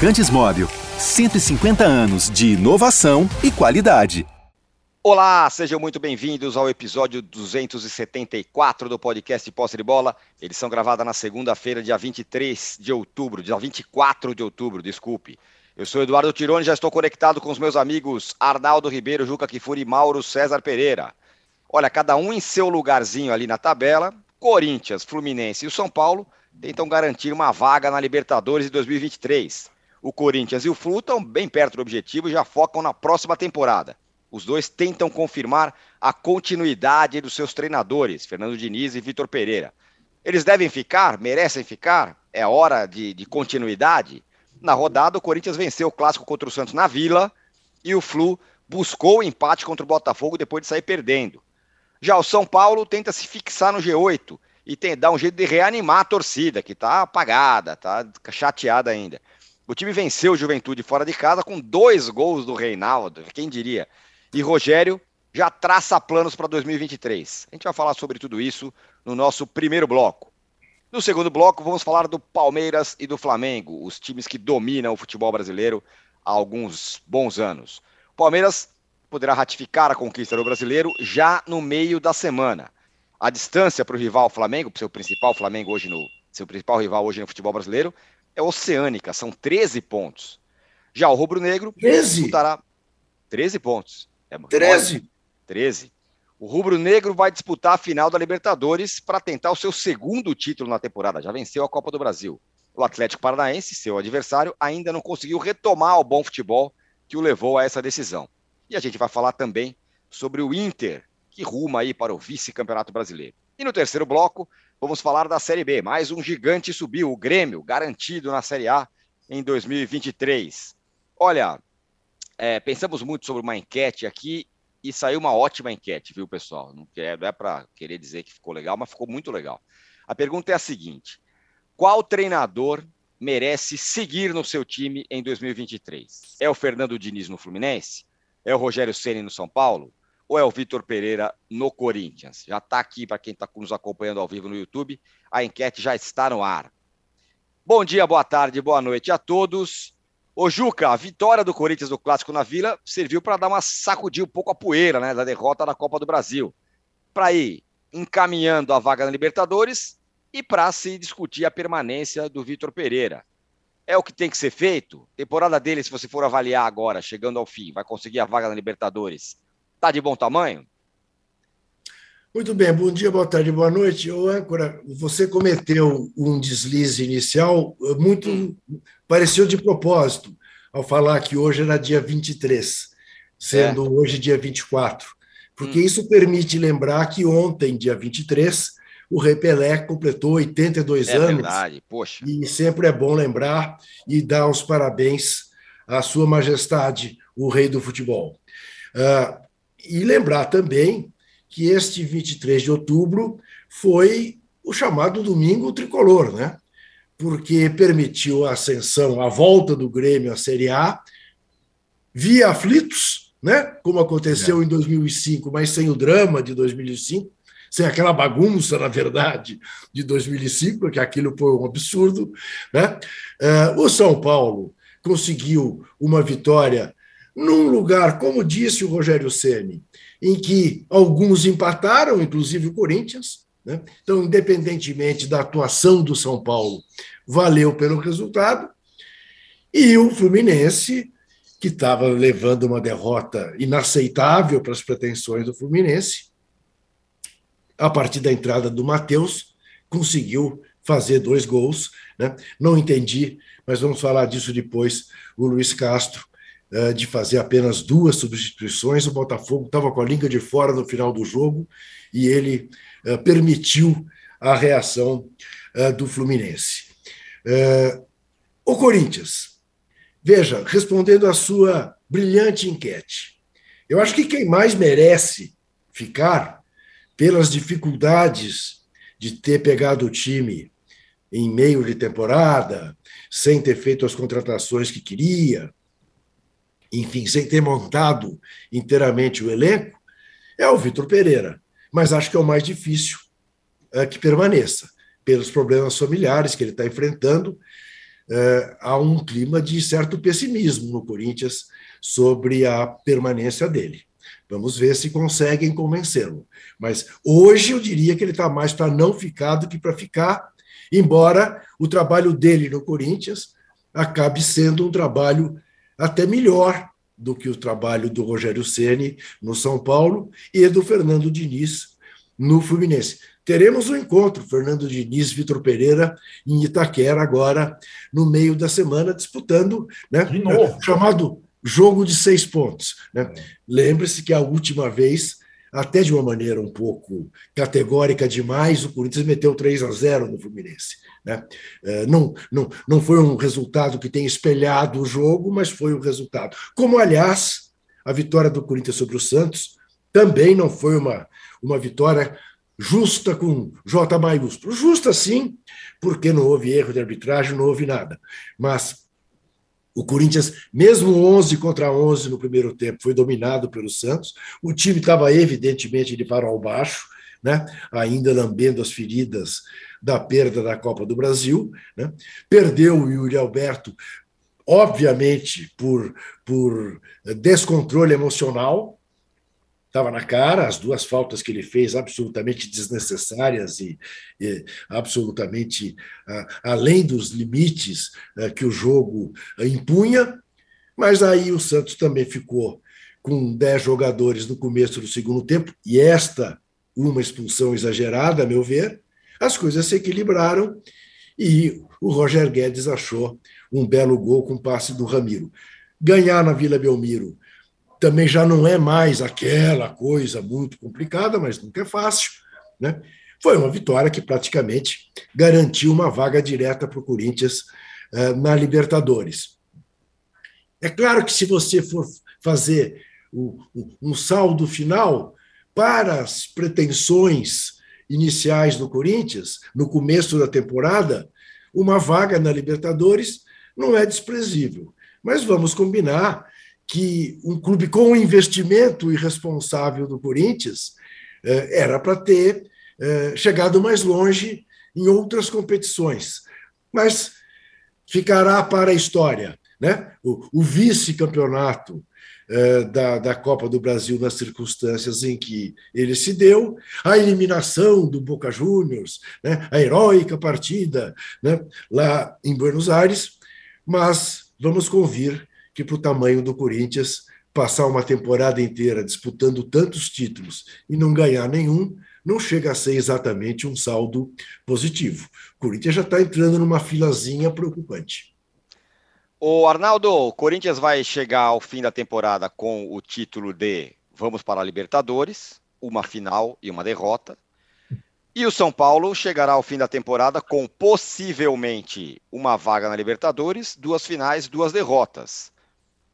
Fabricantes Móvel. 150 anos de inovação e qualidade. Olá, sejam muito bem-vindos ao episódio 274 do podcast Posse de Bola. Edição gravada na segunda-feira, dia 23 de outubro, dia 24 de outubro, desculpe. Eu sou Eduardo Tironi, já estou conectado com os meus amigos Arnaldo Ribeiro, Juca Kifuri e Mauro César Pereira. Olha, cada um em seu lugarzinho ali na tabela. Corinthians, Fluminense e o São Paulo tentam garantir uma vaga na Libertadores de 2023. O Corinthians e o Flu estão bem perto do objetivo e já focam na próxima temporada. Os dois tentam confirmar a continuidade dos seus treinadores, Fernando Diniz e Vitor Pereira. Eles devem ficar? Merecem ficar? É hora de, de continuidade? Na rodada, o Corinthians venceu o clássico contra o Santos na Vila e o Flu buscou o empate contra o Botafogo depois de sair perdendo. Já o São Paulo tenta se fixar no G8 e tem, dar um jeito de reanimar a torcida, que está apagada, está chateada ainda. O time venceu o Juventude fora de casa com dois gols do Reinaldo, quem diria? E Rogério já traça planos para 2023. A gente vai falar sobre tudo isso no nosso primeiro bloco. No segundo bloco, vamos falar do Palmeiras e do Flamengo, os times que dominam o futebol brasileiro há alguns bons anos. O Palmeiras poderá ratificar a conquista do brasileiro já no meio da semana. A distância para o rival Flamengo, seu principal Flamengo hoje no seu principal rival hoje no futebol brasileiro, é oceânica, são 13 pontos. Já o Rubro Negro 13? disputará 13 pontos. É 13? 13. O Rubro Negro vai disputar a final da Libertadores para tentar o seu segundo título na temporada. Já venceu a Copa do Brasil. O Atlético Paranaense, seu adversário, ainda não conseguiu retomar o bom futebol que o levou a essa decisão. E a gente vai falar também sobre o Inter, que ruma aí para o vice-campeonato brasileiro. E no terceiro bloco, vamos falar da Série B. Mais um gigante subiu, o Grêmio, garantido na Série A em 2023. Olha, é, pensamos muito sobre uma enquete aqui e saiu uma ótima enquete, viu, pessoal? Não, quer, não é para querer dizer que ficou legal, mas ficou muito legal. A pergunta é a seguinte: qual treinador merece seguir no seu time em 2023? É o Fernando Diniz no Fluminense? É o Rogério Ceni no São Paulo? Ou é o Vitor Pereira no Corinthians? Já está aqui para quem está nos acompanhando ao vivo no YouTube. A enquete já está no ar. Bom dia, boa tarde, boa noite a todos. Ô Juca, a vitória do Corinthians no Clássico na Vila serviu para dar uma sacudida um pouco a poeira né, da derrota na Copa do Brasil. Para ir encaminhando a vaga na Libertadores e para se discutir a permanência do Vitor Pereira. É o que tem que ser feito? Temporada dele, se você for avaliar agora, chegando ao fim, vai conseguir a vaga na Libertadores Está de bom tamanho? Muito bem, bom dia, boa tarde, boa noite. Ô, âncora, você cometeu um deslize inicial eh, muito. pareceu de propósito, ao falar que hoje era dia 23, sendo é. hoje dia 24. Porque hum. isso permite lembrar que ontem, dia 23, o Rei Pelé completou 82 é anos. É verdade, poxa. E sempre é bom lembrar e dar os parabéns à Sua Majestade, o Rei do Futebol. Uh, e lembrar também que este 23 de outubro foi o chamado Domingo Tricolor, né? porque permitiu a ascensão, a volta do Grêmio à Série A, via aflitos, né? como aconteceu é. em 2005, mas sem o drama de 2005, sem aquela bagunça, na verdade, de 2005, porque aquilo foi um absurdo. Né? Uh, o São Paulo conseguiu uma vitória num lugar, como disse o Rogério Ceni, em que alguns empataram, inclusive o Corinthians. Né? Então, independentemente da atuação do São Paulo, valeu pelo resultado. E o Fluminense, que estava levando uma derrota inaceitável para as pretensões do Fluminense, a partir da entrada do Matheus, conseguiu fazer dois gols. Né? Não entendi, mas vamos falar disso depois. O Luiz Castro de fazer apenas duas substituições. O Botafogo estava com a língua de fora no final do jogo e ele eh, permitiu a reação eh, do Fluminense. O Corinthians, veja, respondendo à sua brilhante enquete, eu acho que quem mais merece ficar pelas dificuldades de ter pegado o time em meio de temporada, sem ter feito as contratações que queria, enfim, sem ter montado inteiramente o elenco, é o Vitor Pereira. Mas acho que é o mais difícil é, que permaneça, pelos problemas familiares que ele está enfrentando. é, há um clima de certo pessimismo no Corinthians sobre a permanência dele. Vamos ver se conseguem convencê-lo. Mas hoje eu diria que ele está mais para não ficar do que para ficar, embora o trabalho dele no Corinthians acabe sendo um trabalho até melhor do que o trabalho do Rogério Ceni no São Paulo e do Fernando Diniz no Fluminense. Teremos um encontro, Fernando Diniz Vitor Pereira, em Itaquera, agora, no meio da semana, disputando né, de novo. chamado jogo de seis pontos. Né? Lembre-se que a última vez, até de uma maneira um pouco categórica demais, o Corinthians meteu 3 a 0 no Fluminense. Né? É, não, não, não foi um resultado que tenha espelhado o jogo, mas foi um resultado. Como, aliás, a vitória do Corinthians sobre o Santos também não foi uma, uma vitória justa com J maiúsculo. Justa sim, porque não houve erro de arbitragem, não houve nada. Mas o Corinthians, mesmo 11 contra 11 no primeiro tempo, foi dominado pelo Santos. O time estava evidentemente de farol baixo, né? ainda lambendo as feridas da perda da Copa do Brasil. Né? Perdeu o Yuri Alberto, obviamente, por, por descontrole emocional. Estava na cara, as duas faltas que ele fez absolutamente desnecessárias e, e absolutamente uh, além dos limites uh, que o jogo uh, impunha. Mas aí o Santos também ficou com 10 jogadores no começo do segundo tempo, e esta uma expulsão exagerada, a meu ver, as coisas se equilibraram e o Roger Guedes achou um belo gol com passe do Ramiro. Ganhar na Vila Belmiro também já não é mais aquela coisa muito complicada, mas nunca é fácil. Né? Foi uma vitória que praticamente garantiu uma vaga direta para o Corinthians uh, na Libertadores. É claro que se você for fazer o, o, um saldo final para as pretensões iniciais do Corinthians, no começo da temporada, uma vaga na Libertadores não é desprezível. Mas vamos combinar que um clube com o investimento irresponsável do Corinthians eh, era para ter eh, chegado mais longe em outras competições. Mas ficará para a história. Né? O, o vice-campeonato eh, da, da Copa do Brasil nas circunstâncias em que ele se deu, a eliminação do Boca Juniors, né, a heróica partida né, lá em Buenos Aires, mas vamos convir que, para o tamanho do Corinthians, passar uma temporada inteira disputando tantos títulos e não ganhar nenhum, não chega a ser exatamente um saldo positivo. O Corinthians já está entrando numa filazinha preocupante. O Arnaldo, o Corinthians vai chegar ao fim da temporada com o título de Vamos para a Libertadores, uma final e uma derrota. E o São Paulo chegará ao fim da temporada com possivelmente uma vaga na Libertadores, duas finais, duas derrotas.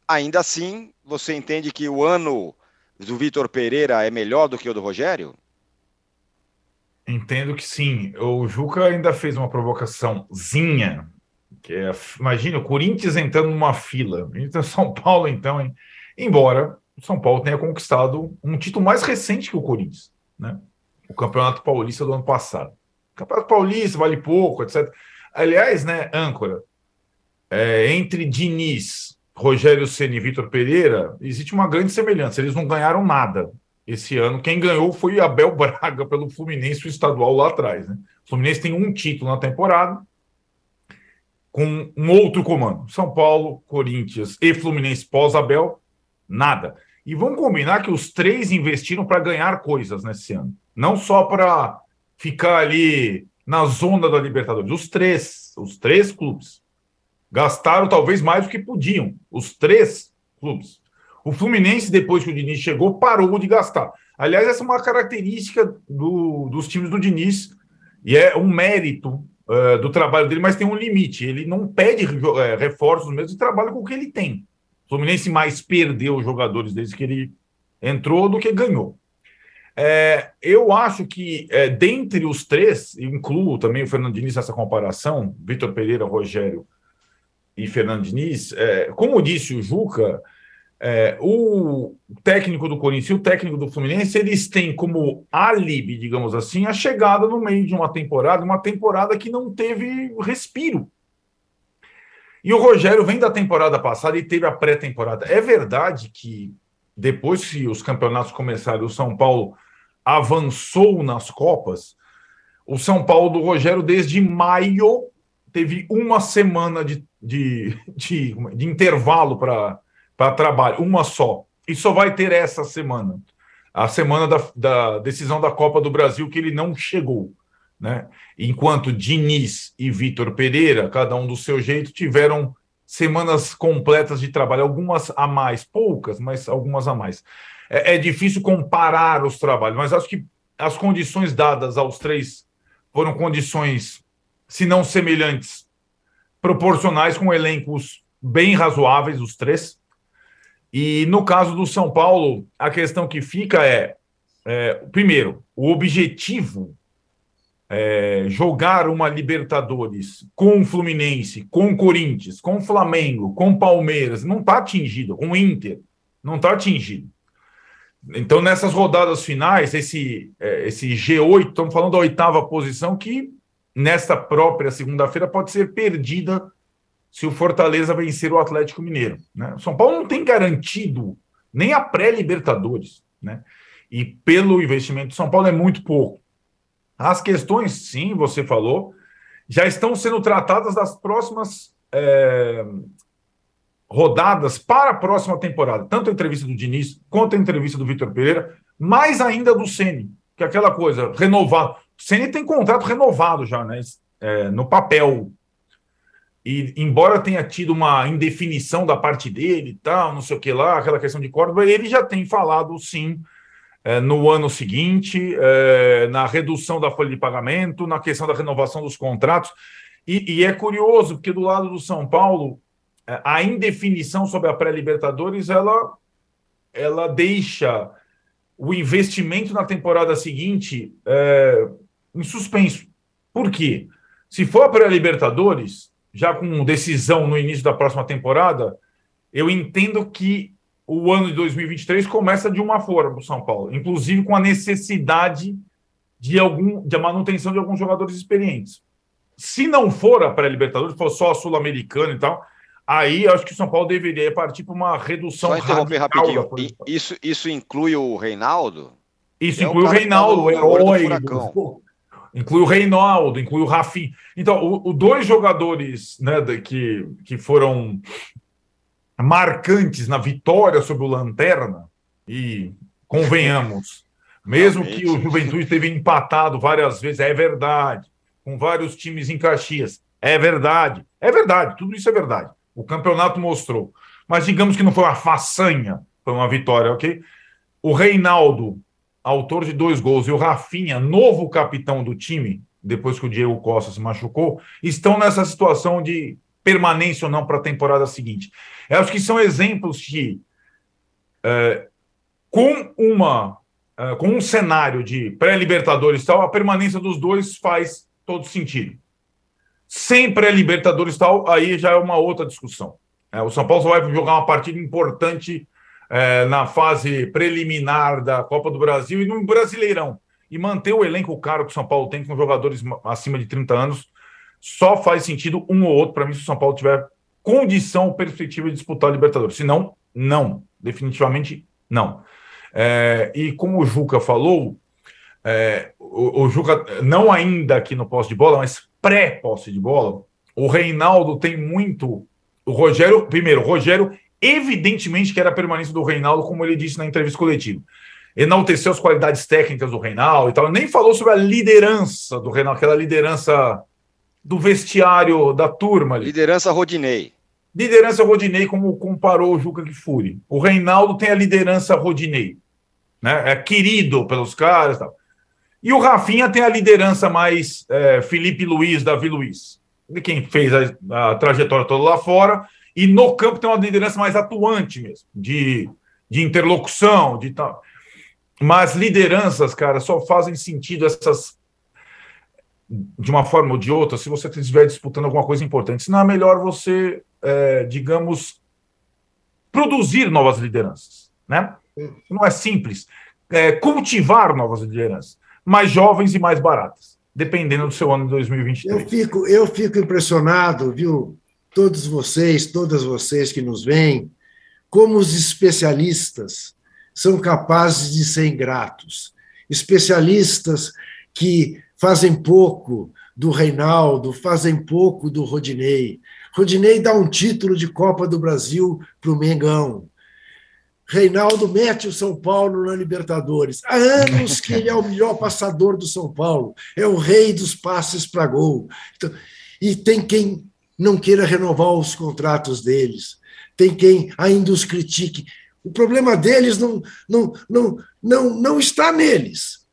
Ainda assim, você entende que o ano do Vitor Pereira é melhor do que o do Rogério? Entendo que sim. O Juca ainda fez uma provocaçãozinha que é, imagina o Corinthians entrando numa fila. Então, São Paulo, então, hein? embora o São Paulo tenha conquistado um título mais recente que o Corinthians, né? O Campeonato Paulista do ano passado. Campeonato Paulista vale pouco, etc. Aliás, né, âncora, é, entre Diniz, Rogério Ceni e Vitor Pereira, existe uma grande semelhança. Eles não ganharam nada esse ano. Quem ganhou foi Abel Braga pelo Fluminense, o estadual lá atrás. Né? O Fluminense tem um título na temporada, com um outro comando. São Paulo, Corinthians e Fluminense pós-Abel, nada. E vamos combinar que os três investiram para ganhar coisas nesse ano. Não só para ficar ali na zona da Libertadores. Os três, os três clubes. Gastaram talvez mais do que podiam. Os três clubes. O Fluminense, depois que o Diniz chegou, parou de gastar. Aliás, essa é uma característica do, dos times do Diniz. E é um mérito uh, do trabalho dele, mas tem um limite. Ele não pede uh, reforços mesmo e trabalha com o que ele tem. O Fluminense mais perdeu jogadores desde que ele entrou do que ganhou. É, eu acho que, é, dentre os três, incluo também o Fernando Diniz nessa comparação, Vitor Pereira, Rogério e Fernando Diniz, é, como disse o Juca, é, o técnico do Corinthians e o técnico do Fluminense, eles têm como álibi, digamos assim, a chegada no meio de uma temporada, uma temporada que não teve respiro. E o Rogério vem da temporada passada e teve a pré-temporada. É verdade que depois que os campeonatos começaram, o São Paulo avançou nas Copas. O São Paulo do Rogério, desde maio, teve uma semana de, de, de, de intervalo para trabalho, uma só. E só vai ter essa semana, a semana da, da decisão da Copa do Brasil, que ele não chegou. Né? Enquanto Diniz e Vitor Pereira, cada um do seu jeito, tiveram semanas completas de trabalho, algumas a mais, poucas, mas algumas a mais. É, é, difícil comparar os trabalhos, mas acho que as condições dadas aos três foram condições, se não semelhantes, proporcionais, com elencos bem razoáveis, os três. E no caso do São Paulo, a questão que fica é, é primeiro, o objetivo é, jogar uma Libertadores com o Fluminense, com o Corinthians, com o Flamengo, com o Palmeiras, não está atingido, com o Inter, não está atingido. Então, nessas rodadas finais, esse, é, esse G8, estamos falando da oitava posição, que nesta própria segunda-feira pode ser perdida se o Fortaleza vencer o Atlético Mineiro. Né? São Paulo não tem garantido nem a pré-Libertadores. Né? E pelo investimento do São Paulo é muito pouco. As questões, sim, você falou, já estão sendo tratadas das próximas é, rodadas para a próxima temporada. Tanto a entrevista do Diniz quanto a entrevista do Vitor Pereira, mais ainda do Ceni, que é aquela coisa, renovado. O Ceni tem contrato renovado já, né? É, no papel. E embora tenha tido uma indefinição da parte dele e tal, não sei o que lá, aquela questão de Córdoba, ele já tem falado sim é, no ano seguinte, é, na redução da folha de pagamento, na questão da renovação dos contratos. E, e é curioso, porque do lado do São Paulo, é, a indefinição sobre a pré-Libertadores ela, ela deixa o investimento na temporada seguinte é, em suspenso. Por quê? Se for a pré-Libertadores, já com decisão no início da próxima temporada, eu entendo que o ano de 2023 começa de uma forma para o São Paulo, inclusive com a necessidade de algum de manutenção de alguns jogadores experientes. Se não for a pré-Libertadores, for só a Sul-Americana e tal, aí acho que o São Paulo deveria partir para uma redução Só interromper rapidinho. Isso, isso inclui o Reinaldo? Isso é inclui o, o Reinaldo, o herói. Inclui o Reinaldo, inclui o Rafinha. Então, os dois jogadores né, que, que foram marcantes na vitória sobre o Lanterna, e convenhamos, mesmo Realmente. que o Juventude teve empatado várias vezes, é verdade, com vários times em Caxias, é verdade, é verdade, tudo isso é verdade. O campeonato mostrou. Mas digamos que não foi uma façanha, foi uma vitória, ok? O Reinaldo, autor de dois gols, e o Rafinha, novo capitão do time, depois que o Diego Costa se machucou, estão nessa situação de permanência ou não para a temporada seguinte. Eu acho que são exemplos que, é, com uma é, com um cenário de pré-libertadores tal, a permanência dos dois faz todo sentido. Sem pré-libertadores tal, aí já é uma outra discussão. É, o São Paulo só vai jogar uma partida importante é, na fase preliminar da Copa do Brasil e no Brasileirão. E manter o elenco caro que o São Paulo tem com jogadores acima de 30 anos só faz sentido um ou outro para mim se o São Paulo tiver condição ou perspectiva de disputar a Libertadores. Se não, não. Definitivamente não. É, e como o Juca falou, é, o, o, Juca, não ainda aqui no posse de bola, mas pré-posse de bola, o Reinaldo tem muito. O Rogério, primeiro, o Rogério, evidentemente que era a permanência do Reinaldo, como ele disse na entrevista coletiva. Enalteceu as qualidades técnicas do Reinaldo e tal. Nem falou sobre a liderança do Reinaldo, aquela liderança do vestiário da turma ali. Liderança Rodinei. Liderança Rodinei, como comparou o Juca Kfouri. O Reinaldo tem a liderança Rodinei. Né? É querido pelos caras. Tal. E o Rafinha tem a liderança mais é, Felipe Luiz, Davi Luiz. De quem fez a, a, trajetória toda lá fora. E no campo tem uma liderança mais atuante mesmo, de, de interlocução, de tal. Mas lideranças, cara, só fazem sentido essas de uma forma ou de outra, se você estiver disputando alguma coisa importante. Senão é melhor você, é, digamos, produzir novas lideranças. Né? Não é simples. É, cultivar novas lideranças, mais jovens e mais baratas, dependendo do seu ano de 2023. Eu fico, eu fico impressionado, viu, todos vocês, todas vocês que nos veem, como os especialistas são capazes de ser ingratos. Especialistas que fazem pouco do Reinaldo, fazem pouco do Rodinei. Rodinei dá um título de Copa do Brasil para o Mengão. Reinaldo mete o São Paulo na Libertadores. Há anos que ele é o melhor passador do São Paulo, é o rei dos passes para gol. Então, e tem quem não queira renovar os contratos deles, tem quem ainda os critique. O problema deles não, não, não, não, não está neles,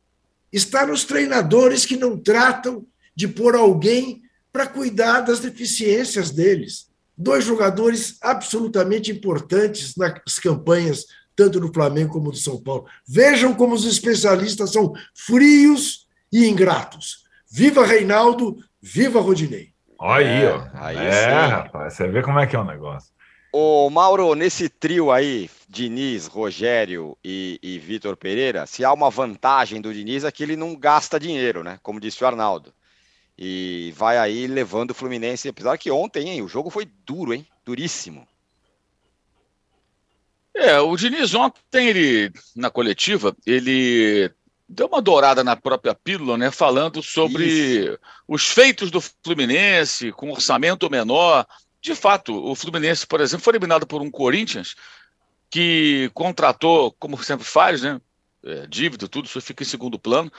está nos treinadores que não tratam de pôr alguém para cuidar das deficiências deles. Dois jogadores absolutamente importantes nas campanhas, tanto do Flamengo como do São Paulo. Vejam como os especialistas são frios e ingratos. Viva Reinaldo, viva Rodinei. Olha aí, é, ó. Aí é, rapaz, você vê como é que é o negócio. Ô, Mauro, nesse trio aí, Diniz, Rogério e, e Vitor Pereira, se há uma vantagem do Diniz é que ele não gasta dinheiro, né? Como disse o Arnaldo. E vai aí levando o Fluminense, apesar que ontem, hein, o jogo foi duro, hein? Duríssimo. É, o Diniz ontem, ele, na coletiva, ele deu uma dourada na própria pílula, né? Falando sobre Isso. os feitos do Fluminense, com orçamento menor. De fato, o Fluminense, por exemplo, foi eliminado por um Corinthians que contratou, como sempre faz, né? É, dívida, tudo, isso fica em segundo plano.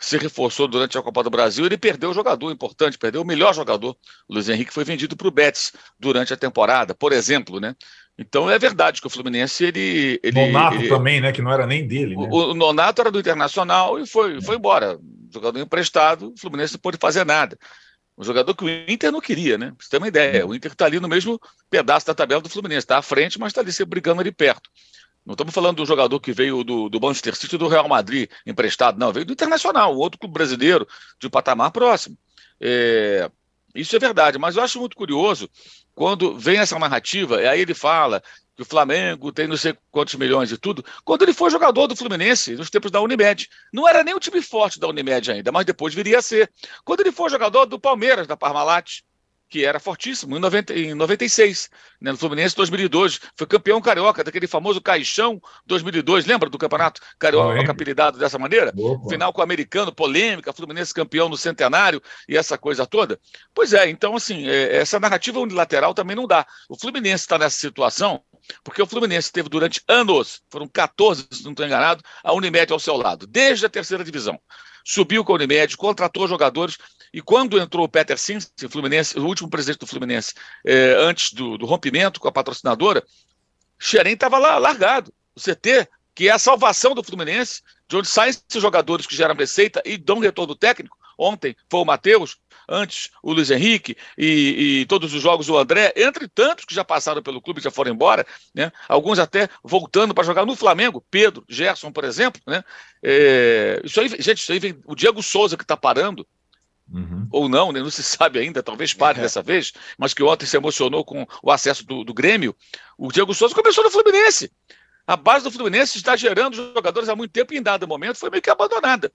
Se reforçou durante a Copa do Brasil, ele perdeu o jogador importante, perdeu o melhor jogador. O Luiz Henrique foi vendido para o Betis durante a temporada, por exemplo, né? Então é verdade que o Fluminense ele. ele Nonato ele, também, né? Que não era nem dele. Né? O, o, Nonato era do Internacional e foi, é. foi embora. Jogador emprestado, o Fluminense não pôde fazer nada. Um jogador que o Inter não queria, né? Pra você ter uma ideia. O Inter está ali no mesmo pedaço da tabela do Fluminense, está à frente, mas está ali se brigando ali perto. Não estamos falando do jogador que veio do, do Manchester City e do Real Madrid emprestado, não. Veio do Internacional, outro clube brasileiro de um patamar próximo. É, isso é verdade, mas eu acho muito curioso quando vem essa narrativa, e aí ele fala que o Flamengo tem não sei quantos milhões e tudo, quando ele foi jogador do Fluminense, nos tempos da Unimed. Não era nem o time forte da Unimed ainda, mas depois viria a ser. Quando ele foi jogador do Palmeiras, da Parmalat, que era fortíssimo, em, 90, em 96, né, no Fluminense 2002, foi campeão carioca, daquele famoso caixão 2002, lembra do campeonato carioca apelidado dessa maneira? Opa. Final com o americano, polêmica, Fluminense campeão no centenário e essa coisa toda. Pois é, então assim, é, essa narrativa unilateral também não dá. O Fluminense está nessa situação porque o Fluminense teve durante anos, foram 14, se não estou enganado, a Unimed ao seu lado, desde a terceira divisão subiu com a Unimed, contratou jogadores, e quando entrou o Peter Sims, o, último presidente do Fluminense, eh, antes do, do, rompimento com a patrocinadora, Xerém estava lá largado. O CT, que é a salvação do Fluminense, de onde saem esses jogadores que geram receita e dão retorno técnico. Ontem foi o Matheus, antes o Luiz Henrique e, e, todos os jogos o André, entre tantos que já passaram pelo clube e já foram embora, né? alguns até voltando para jogar no Flamengo, Pedro, Gerson, por exemplo. Né? É, isso aí, gente, isso aí vem o Diego Souza que está parando. Uhum. Ou não, né? não se sabe ainda, talvez pare é. dessa vez, mas que ontem se emocionou com o acesso do, do Grêmio. O Diego Souza começou no Fluminense. A base do Fluminense está gerando jogadores há muito tempo e em dado momento foi meio que abandonada.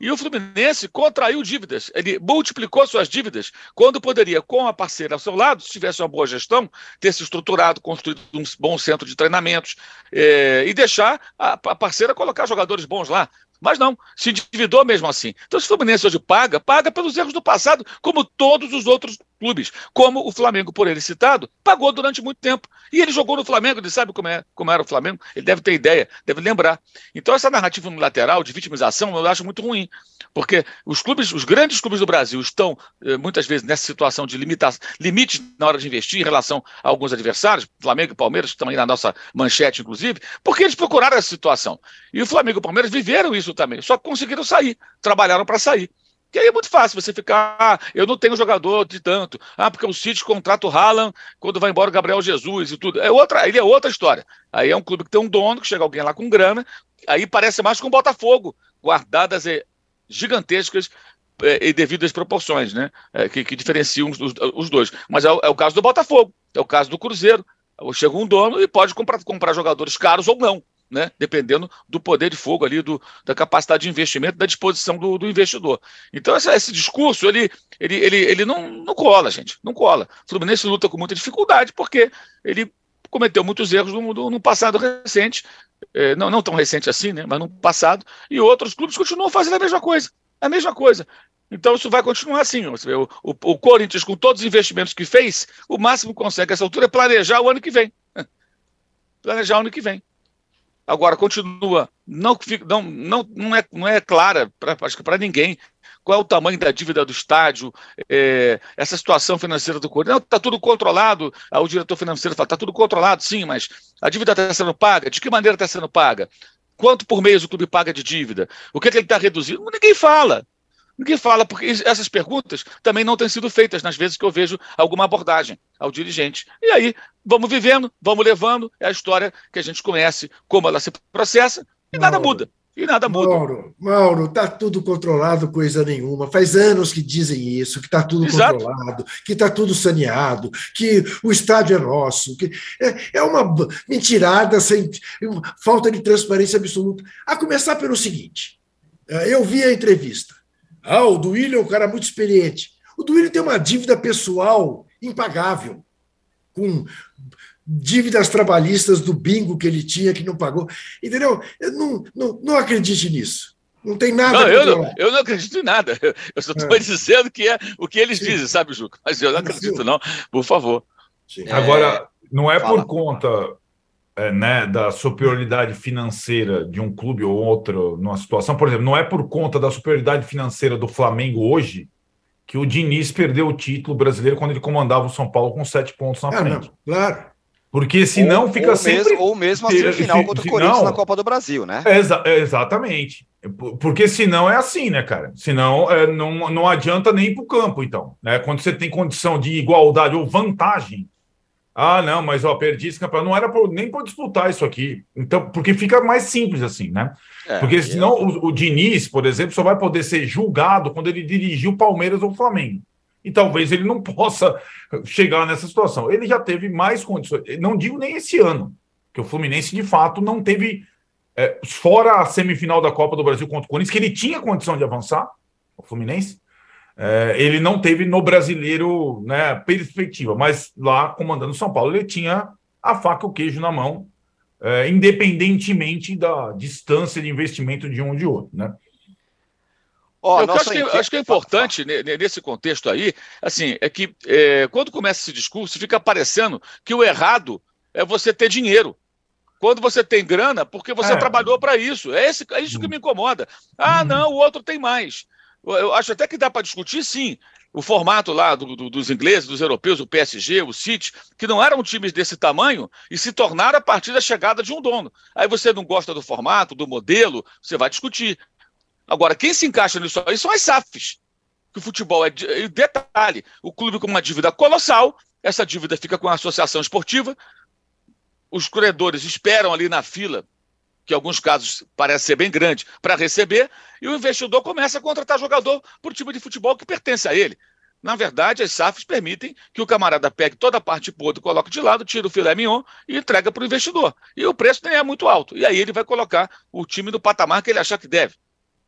E o Fluminense contraiu dívidas, ele multiplicou suas dívidas, quando poderia, com a parceira ao seu lado, se tivesse uma boa gestão, ter se estruturado, construído um bom centro de treinamentos eh, e deixar a, a parceira colocar jogadores bons lá. Mas não, se endividou mesmo assim. Então, se o Fluminense hoje paga, paga pelos erros do passado, como todos os outros clubes. Como o Flamengo, por ele citado, pagou durante muito tempo. E ele jogou no Flamengo, ele sabe como, é, como era o Flamengo, ele deve ter ideia, deve lembrar. Então, essa narrativa unilateral de vitimização eu acho muito ruim. Porque os clubes, os grandes clubes do Brasil estão, eh, muitas vezes, nessa situação de limita limite na hora de investir em relação a alguns adversários, Flamengo e Palmeiras, que estão aí na nossa manchete, inclusive, porque eles procuraram essa situação. E o Flamengo e o Palmeiras viveram isso também, só conseguiram sair, trabalharam para sair. E aí é muito fácil você ficar, ah, eu não tenho jogador de tanto, ah, porque o City contrata o Haaland quando vai embora o Gabriel Jesus e tudo. É outra, ele é outra história. Aí é um clube que tem um dono, que chega alguém lá com grana, aí parece mais com o Botafogo, guardadas gigantescas é, e devidas proporções, né? É, que, que, diferenciam os, os dois. Mas é o, é o, caso do Botafogo, é o caso do Cruzeiro. Chega um dono e pode comprar, comprar jogadores caros ou não. Né? dependendo do poder de fogo ali, do, da capacidade de investimento, da disposição do, do investidor. Então, esse, esse, discurso, ele, ele, ele, ele não, não cola, gente, não cola. O Fluminense luta com muita dificuldade porque ele cometeu muitos erros no, no, no passado recente, é, não, não tão recente assim, né? mas no passado, e outros clubes continuam fazendo a mesma coisa, a mesma coisa. Então isso vai continuar assim. O, o, o Corinthians, com todos os investimentos que fez, o máximo que consegue essa altura é planejar o ano que vem. Planejar o ano que vem. Agora, continua, não, não, não, não, é, não é clara, acho que para ninguém, qual é o tamanho da dívida do estádio, é, essa situação financeira do Corinthians. Está tudo controlado, o diretor financeiro fala, está tudo controlado, sim, mas a dívida está sendo paga, de que maneira está sendo paga? Quanto por mês o clube paga de dívida? O que, é que ele está reduzindo? Ninguém fala. Ninguém fala, porque essas perguntas também não têm sido feitas nas vezes que eu vejo alguma abordagem ao dirigente. E aí, vamos vivendo, vamos levando, é a história que a gente conhece, como ela se processa, e Mauro, nada muda. E nada muda. Mauro, Mauro, está tudo controlado, coisa nenhuma. Faz anos que dizem isso, que está tudo Exato. controlado, que está tudo saneado, que o estádio é nosso. Que é, é uma mentirada sem falta de transparência absoluta. A começar pelo seguinte: é, eu vi a entrevista. Ah, o Duílio é um cara muito experiente. O Duílio tem uma dívida pessoal impagável, com dívidas trabalhistas do bingo que ele tinha que não pagou. Entendeu? Eu não, não, não acredite nisso. Não tem nada. Não, eu, não, eu não acredito em nada. Eu só estou é. dizendo que é o que eles Sim. dizem, sabe, Juca? Mas eu não acredito, não. Por favor. É... Agora, não é Fala. por conta é, né, da superioridade financeira de um clube ou outro numa situação, por exemplo, não é por conta da superioridade financeira do Flamengo hoje que o Diniz perdeu o título brasileiro quando ele comandava o São Paulo com sete pontos na ah, frente. Não, claro. Porque senão ou, fica ou sempre. Mesmo, ou mesmo a semifinal contra o Corinthians na Copa do Brasil, né? Exa exatamente. Porque senão é assim, né, cara? Senão é, não, não adianta nem ir para o campo, então. Né? Quando você tem condição de igualdade ou vantagem ah, não, mas ó, perdi esse campeonato. Não era por, nem por disputar isso aqui. Então, porque fica mais simples assim, né? É, porque senão é... o, o, Diniz, por exemplo, só vai poder ser julgado quando ele dirigir o Palmeiras ou o Flamengo. E talvez ele não possa chegar nessa situação. Ele já teve mais condições. Não digo nem esse ano, que o Fluminense de fato não teve, é, fora a semifinal da Copa do Brasil contra o Corinthians, que ele tinha condição de avançar, o Fluminense é, ele não teve no brasileiro né, perspectiva, mas lá, comandando São Paulo, ele tinha a faca e o queijo na mão, é, independentemente da distância de investimento de um ou de outro. Né? Oh, eu acho que, acho que, é importante nesse contexto aí, assim, é que é, quando começa esse discurso, fica parecendo que o errado é você ter dinheiro. Quando você tem grana, porque você é. trabalhou para isso. É, esse, é isso que me incomoda. Ah, hum. não, o outro tem mais. Eu acho até que dá para discutir, sim, o formato lá do, do, dos ingleses, dos europeus, o PSG, o City, que não eram times desse tamanho e se tornaram a partir da chegada de um dono. Aí você não gosta do formato, do modelo, você vai discutir. Agora, quem se encaixa nisso aí são as SAFs. Que o futebol é. Detalhe: o clube com uma dívida colossal, essa dívida fica com a associação esportiva, os credores esperam ali na fila que em alguns casos parece ser bem grande, para receber, e o investidor começa a contratar jogador por time de futebol que pertence a ele. Na verdade, as SAFs permitem que o camarada pegue toda a parte podre, coloque de lado, tira o filé mignon e entrega para o investidor. E o preço nem é muito alto. E aí ele vai colocar o time no patamar que ele achar que deve.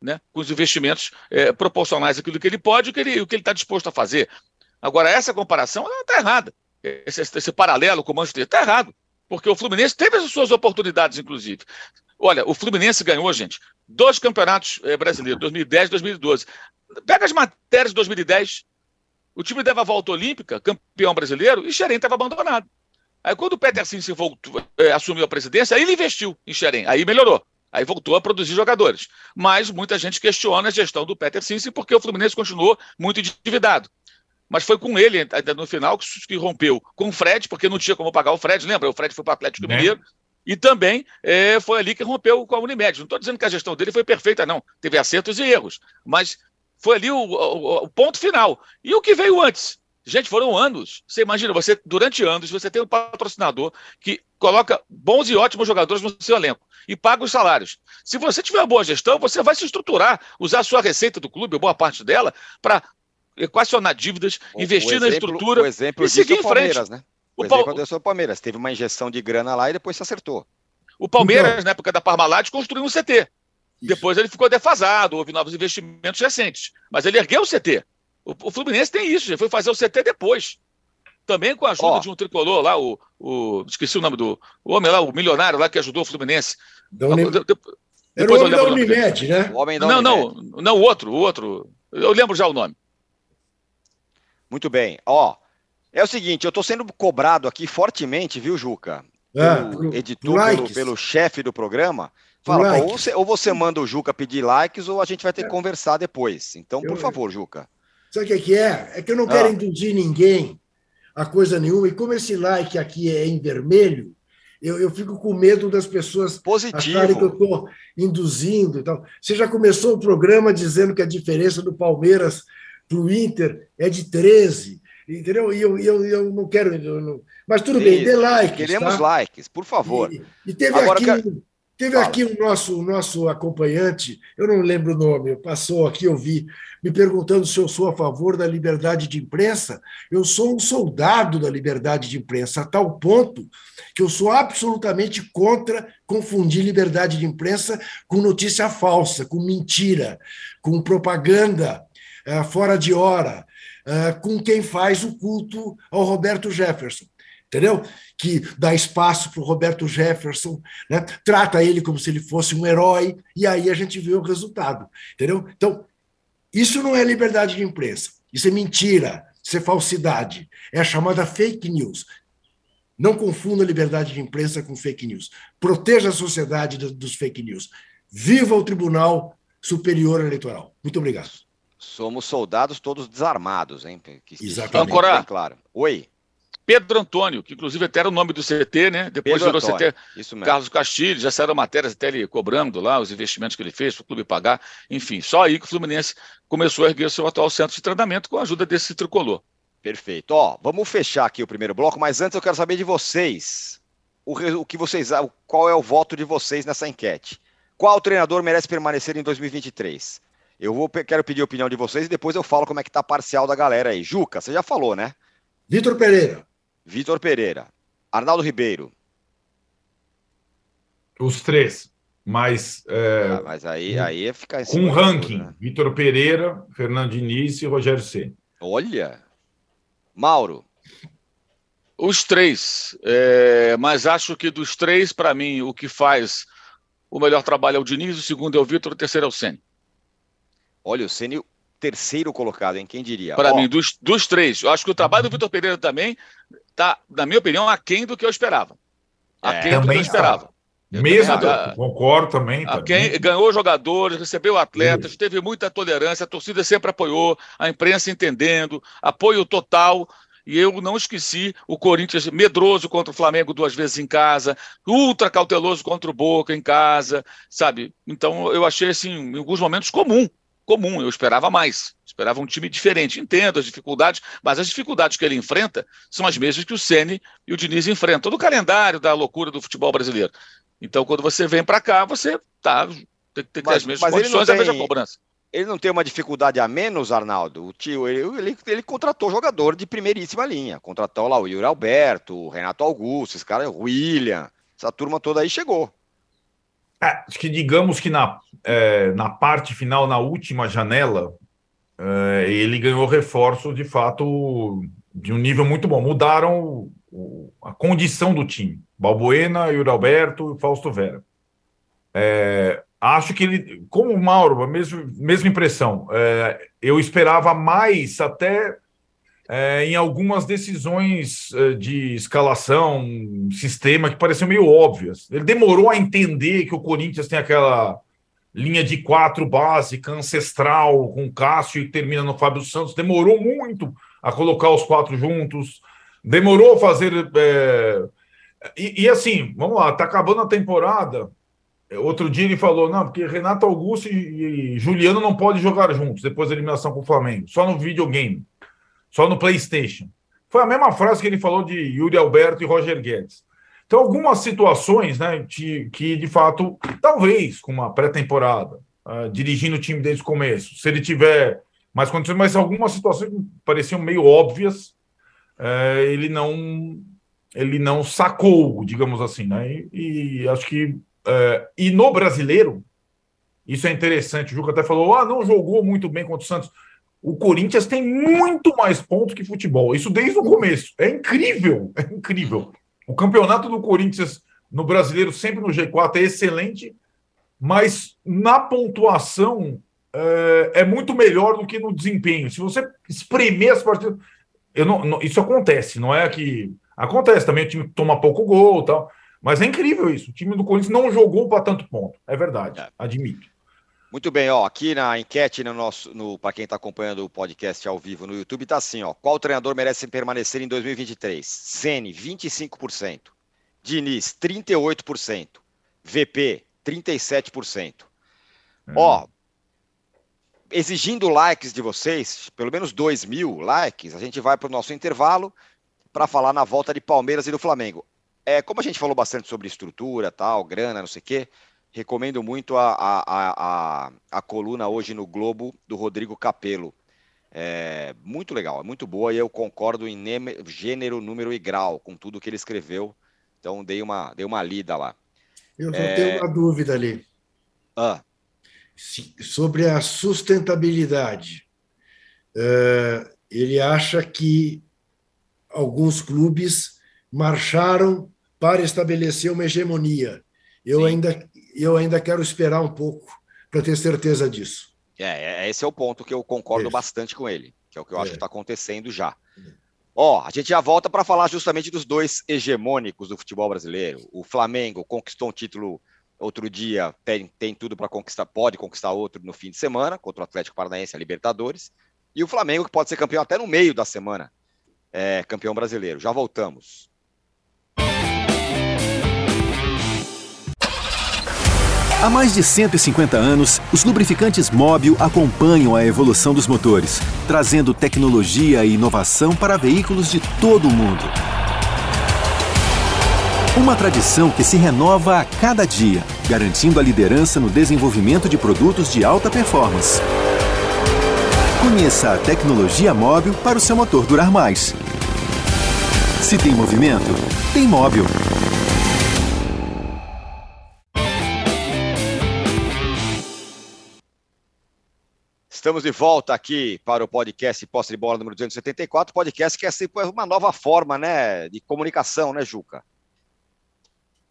Né? Com os investimentos é, proporcionais àquilo que ele pode e o que ele está disposto a fazer. Agora, essa comparação está errada. Esse, esse, paralelo com o Manchester está errado. Porque o Fluminense teve as suas oportunidades, inclusive. Olha, o Fluminense ganhou, gente, dois campeonatos eh, brasileiros, 2010 e 2012. Pega as matérias de 2010. O time dava a volta olímpica, campeão brasileiro, e Xerém estava abandonado. Aí quando o Peter Sinse voltou, eh, assumiu a presidência, aí ele investiu em Xerém, aí melhorou. Aí voltou a produzir jogadores. Mas muita gente questiona a gestão do Peter Sinse porque o Fluminense continuou muito endividado. Mas foi com ele, ainda no final, que, rompeu com o Fred, porque não tinha como pagar o Fred, lembra? O Fred foi para o Atlético? Mineiro, e também é, foi ali que rompeu com a Unimed. Não estou dizendo que a gestão dele foi perfeita, não. Teve acertos e erros. Mas foi ali o, o, o, ponto final. E o que veio antes? Gente, foram anos. Você imagina, você durante anos você tem um patrocinador que coloca bons e ótimos jogadores no seu elenco e paga os salários. Se você tiver uma boa gestão, você vai se estruturar, usar a sua receita do clube, boa parte dela, para equacionar dívidas, o, investir exemplo, na estrutura e seguir é em frente. Né? O Paulo... aconteceu no Palmeiras. Teve uma injeção de grana lá e depois se acertou. O Palmeiras, então... na época da Parmalat, construiu um CT. Depois ele ficou defasado, houve novos investimentos recentes. Mas ele ergueu o CT. O, o Fluminense tem isso, já foi fazer o CT depois. Também com a ajuda oh. de um tricolor lá, o, o. Esqueci o nome do. O homem lá, o milionário lá que ajudou o Fluminense. Unim... De, de, Era o homem da Unimed, né? O homem da não, Unimed. não, não, o outro, o outro. Eu lembro já o nome. Muito bem. Ó, é o seguinte, eu estou sendo cobrado aqui fortemente, viu, Juca? É, pelo editor, pelo, pelo chefe do programa. Fala, ou, você, ou, você, manda o Juca pedir likes ou a gente vai ter que é. conversar depois. Então, por favor, Juca. Sabe o que é, que é? É que eu não quero ah. induzir ninguém a coisa nenhuma. E como esse like aqui é em vermelho, eu, eu fico com medo das pessoas Positivo. acharem que eu estou induzindo. Então, você já começou o programa dizendo que a diferença do Palmeiras para o Inter é de 13. Entendeu? E eu, eu, eu não quero. Eu não... Mas tudo Sim, bem, dê likes. Queremos tá? likes, por favor. E, e teve Agora, aqui. Teve aqui o nosso, o nosso acompanhante, eu não lembro o nome, passou aqui, eu vi, me perguntando se eu sou a favor da liberdade de imprensa. Eu sou um soldado da liberdade de imprensa, a tal ponto que eu sou absolutamente contra confundir liberdade de imprensa com notícia falsa, com mentira, com propaganda uh, fora de hora, uh, com quem faz o culto ao Roberto Jefferson entendeu? Que dá espaço para o Roberto Jefferson, né? trata ele como se ele fosse um herói, e aí a gente vê o resultado, entendeu? Então, isso não é liberdade de imprensa, isso é mentira, isso é falsidade, é a chamada fake news. Não confunda liberdade de imprensa com fake news. Proteja a sociedade dos fake news. Viva o Tribunal Superior Eleitoral. Muito obrigado. Somos soldados todos desarmados, hein? Que Exatamente. Ancora, claro. Oi. Pedro Antônio, que inclusive até era o nome do CT, né? Depois Pedro virou Antônio, CT Isso mesmo. Carlos Castilho, já saíram matérias até ele cobrando lá os investimentos que ele fez para o clube pagar. Enfim, só aí que o Fluminense começou a erguer seu atual centro de treinamento com a ajuda desse tricolor. Perfeito. Ó, vamos fechar aqui o primeiro bloco, mas antes eu quero saber de vocês. O, o que vocês, qual é o voto de vocês nessa enquete? Qual treinador merece permanecer em 2023? Eu vou, quero pedir a opinião de vocês e depois eu falo como é que tá a parcial da galera aí. Juca, você já falou, né? Vitor Pereira. Vitor Pereira, Arnaldo Ribeiro. Os três, mas. É, ah, mas aí, aí fica. Com um ranking: né? Vitor Pereira, Fernando Diniz e Rogério C. Olha! Mauro. Os três, é, mas acho que dos três, para mim, o que faz o melhor trabalho é o Diniz, o segundo é o Vitor, o terceiro é o Ceni. Olha, o Ceni terceiro colocado, em quem diria? Para mim, dos, dos três, eu acho que o trabalho do Vitor Pereira também está, na minha opinião, aquém do que eu esperava. Aquém é, do que eu esperava. Eu Mesmo, também, concordo também. Quem ganhou jogadores, recebeu atletas, teve muita tolerância, a torcida sempre apoiou, a imprensa entendendo, apoio total. E eu não esqueci o Corinthians medroso contra o Flamengo duas vezes em casa, ultra cauteloso contra o Boca em casa, sabe? Então eu achei assim, em alguns momentos comum comum, eu esperava mais, esperava um time diferente. Entendo as dificuldades, mas as dificuldades que ele enfrenta são as mesmas que o Ceni e o Diniz enfrentam, todo o calendário da loucura do futebol brasileiro. Então, quando você vem para cá, você tá, tem, tem que ter mas, as mesmas condições e a mesma cobrança. Ele não tem uma dificuldade a menos, Arnaldo? O tio, ele, ele, ele, contratou jogador de primeiríssima linha. Contratou lá o Yuri Alberto, o Renato Augusto, esse cara, o William. Essa turma toda aí chegou. É, acho que digamos que na, é, na parte final, na última janela, é, ele ganhou reforço de fato de um nível muito bom. Mudaram o, a condição do time. Balbuena, Yuri Alberto e Fausto Vera. É, acho que ele, como o Mauro, a mesma, mesma impressão. É, eu esperava mais até é, em algumas decisões é, de escalação, sistema que pareciam meio óbvias. Ele demorou a entender que o Corinthians tem aquela linha de quatro básica, ancestral, com Cássio e termina no Fábio Santos. Demorou muito a colocar os quatro juntos. Demorou a fazer. É... E, e, assim, vamos lá, tá acabando a temporada. Outro dia ele falou: não, porque Renato Augusto e, e Juliano não podem jogar juntos depois da eliminação com o Flamengo, só no videogame só no PlayStation. Foi a mesma frase que ele falou de Yuri Alberto e Roger Guedes. Então, algumas situações, né, que, que de fato, talvez com uma pré-temporada, uh, dirigindo o time desde o começo, se ele tiver mais condições, mas algumas situações que pareciam meio óbvias, uh, ele não ele não sacou, digamos assim, né? E, e acho que é, e no brasileiro isso é interessante. O Juca até falou: ah, não jogou muito bem contra o Santos. O Corinthians tem muito mais pontos que futebol. Isso desde o começo. É incrível, é incrível. O campeonato do Corinthians no brasileiro, sempre no G4, é excelente, mas na pontuação é, é muito melhor do que no desempenho. Se você espremer as partidas. Eu não, não, isso acontece, não é que. Acontece também, o time toma pouco gol tal. Mas é incrível isso. O time do Corinthians não jogou para tanto ponto. É verdade, é. admito. Muito bem, ó, aqui na enquete no nosso, no, para quem está acompanhando o podcast ao vivo no YouTube, está assim, ó. Qual treinador merece permanecer em 2023? Ceni, 25%. Diniz, 38%. VP, 37%. Hum. Ó, exigindo likes de vocês, pelo menos 2 mil likes, a gente vai para o nosso intervalo para falar na volta de Palmeiras e do Flamengo. É, como a gente falou bastante sobre estrutura, tal, grana, não sei o quê, Recomendo muito a, a, a, a, coluna hoje no Globo do Rodrigo Capello. É muito legal, é muito boa e eu concordo em gênero, número e grau com tudo que ele escreveu. Então dei uma, dei uma lida lá. Eu só é... tenho uma dúvida ali. Ah. Sobre a sustentabilidade. É, ele acha que alguns clubes marcharam para estabelecer uma hegemonia. Eu Sim. ainda eu ainda quero esperar um pouco para ter certeza disso. É, é, esse é o ponto que eu concordo Isso. bastante com ele, que é o que eu acho é. que está acontecendo já. Ó, a gente já volta para falar justamente dos dois hegemônicos do futebol brasileiro. O Flamengo conquistou um título outro dia, tem, tem tudo para conquistar, pode conquistar outro no fim de semana, contra o Atlético Paranaense, a Libertadores. E o Flamengo, que pode ser campeão até no meio da semana, é, campeão brasileiro. Já voltamos. Há mais de 150 anos, os lubrificantes Móbil acompanham a evolução dos motores, trazendo tecnologia e inovação para veículos de todo o mundo. Uma tradição que se renova a cada dia, garantindo a liderança no desenvolvimento de produtos de alta performance. Conheça a tecnologia móvel para o seu motor durar mais. Se tem movimento, tem móvel. Estamos de volta aqui para o podcast Posse de Bola número 274, podcast que é sempre uma nova forma né, de comunicação, né, Juca?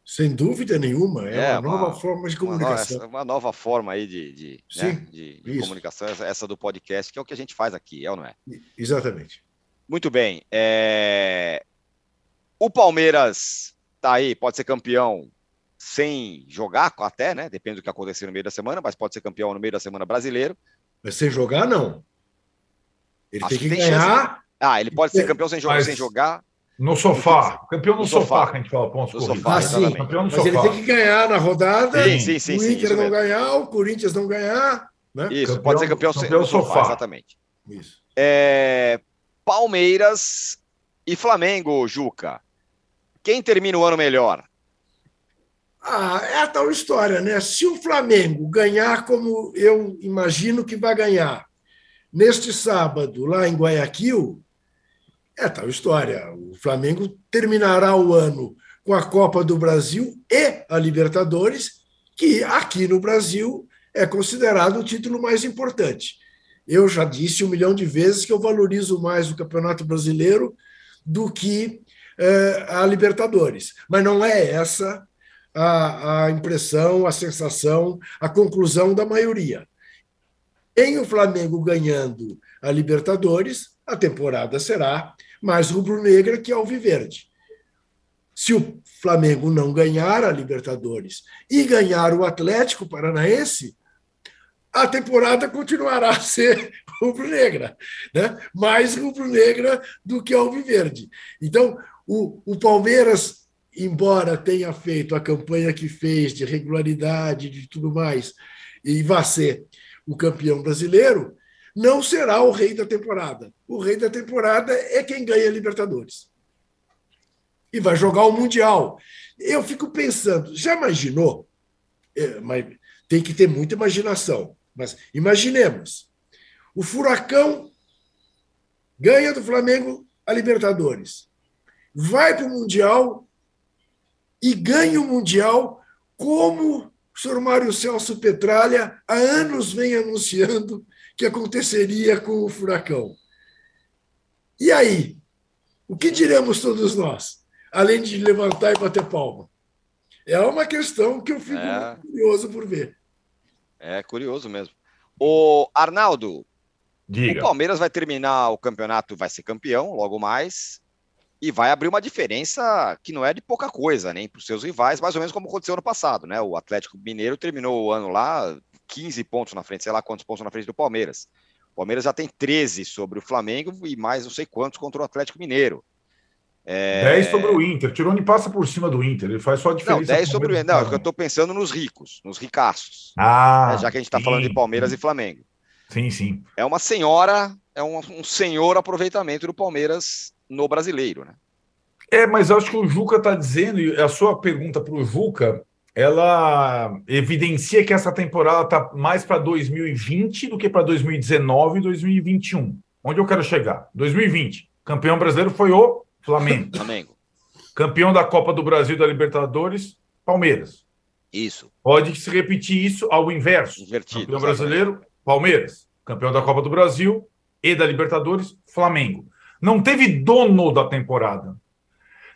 Sem dúvida nenhuma, é, é uma, uma, nova forma de comunicação. Uma, uma nova forma aí de, de, Sim, né, de, de comunicação, essa do podcast, que é o que a gente faz aqui, é ou não é? Exatamente. Muito bem. É... O Palmeiras tá aí, pode ser campeão sem jogar até, né? Depende do que acontecer no meio da semana, mas pode ser campeão no meio da semana brasileiro. Mas sem jogar, não. Ele Acho tem que, que tem ganhar. Chance. Ah, ele pode ser campeão sem jogar, sem jogar. No sofá. Campeão no, no sofá, sofá, que a gente fala pontos no sofá, ah, sim. Campeão no Mas sofá. ele tem que ganhar na rodada. Sim, sim, sim, o Inter não ganhar, o Corinthians não ganhar. Né? Isso, campeão, pode ser campeão, campeão no sofá. sofá. Exatamente. Isso. É, Palmeiras e Flamengo, Juca. Quem termina o ano melhor? Ah, é a tal história, né? Se o Flamengo ganhar como eu imagino que vai ganhar neste sábado lá em Guayaquil, é a tal história. O Flamengo terminará o ano com a Copa do Brasil e a Libertadores, que aqui no Brasil é considerado o título mais importante. Eu já disse um milhão de vezes que eu valorizo mais o Campeonato Brasileiro do que eh, a Libertadores. Mas não é essa a, a impressão, a sensação, a conclusão da maioria. Em o Flamengo ganhando a Libertadores, a temporada será mais rubro-negra que alviverde. Se o Flamengo não ganhar a Libertadores e ganhar o Atlético Paranaense, a temporada continuará a ser rubro-negra, né? mais rubro-negra do que alviverde. Então, o, o Palmeiras embora tenha feito a campanha que fez de regularidade, de tudo mais, e vá ser o campeão brasileiro, não será o rei da temporada. O rei da temporada é quem ganha a Libertadores. E vai jogar o Mundial. Eu fico pensando, já imaginou? É, mas tem que ter muita imaginação. Mas imaginemos: o Furacão ganha do Flamengo a Libertadores vai para o Mundial e ganha o Mundial como o senhor Mário Celso Petralha há anos vem anunciando que aconteceria com o furacão. E aí? O que diremos todos nós? Além de levantar e bater palma. É uma questão que eu fico é... curioso por ver. É curioso mesmo. O Arnaldo, Diga. o Palmeiras vai terminar o campeonato, vai ser campeão logo mais, e vai abrir uma diferença que não é de pouca coisa, nem para os seus rivais, mais ou menos como aconteceu no passado, né? O Atlético Mineiro terminou o ano lá 15 pontos na frente, sei lá quantos pontos na frente do Palmeiras. O Palmeiras já tem 13 sobre o Flamengo e mais não sei quantos contra o Atlético Mineiro. É... 10 sobre o Inter. O Tironi passa por cima do Inter, ele faz só a diferença. Não, 10 sobre o Inter. Não, eu estou pensando nos ricos, nos ricaços. Ah, é, já que a gente está falando de Palmeiras e Flamengo. Sim, sim. É uma senhora, é um, um senhor aproveitamento do Palmeiras no brasileiro, né? É, mas acho que o Juca está dizendo, e a sua pergunta para o Juca, ela evidencia que essa temporada está mais para 2020 do que para 2019 e 2021. Onde eu quero chegar? 2020. Campeão brasileiro foi o Flamengo. Flamengo. Campeão da Copa do Brasil da Libertadores, Palmeiras. Isso. Pode se repetir isso ao inverso. Invertido. Campeão brasileiro, Palmeiras. Campeão da Copa do Brasil e da Libertadores, Flamengo. Não teve dono da temporada.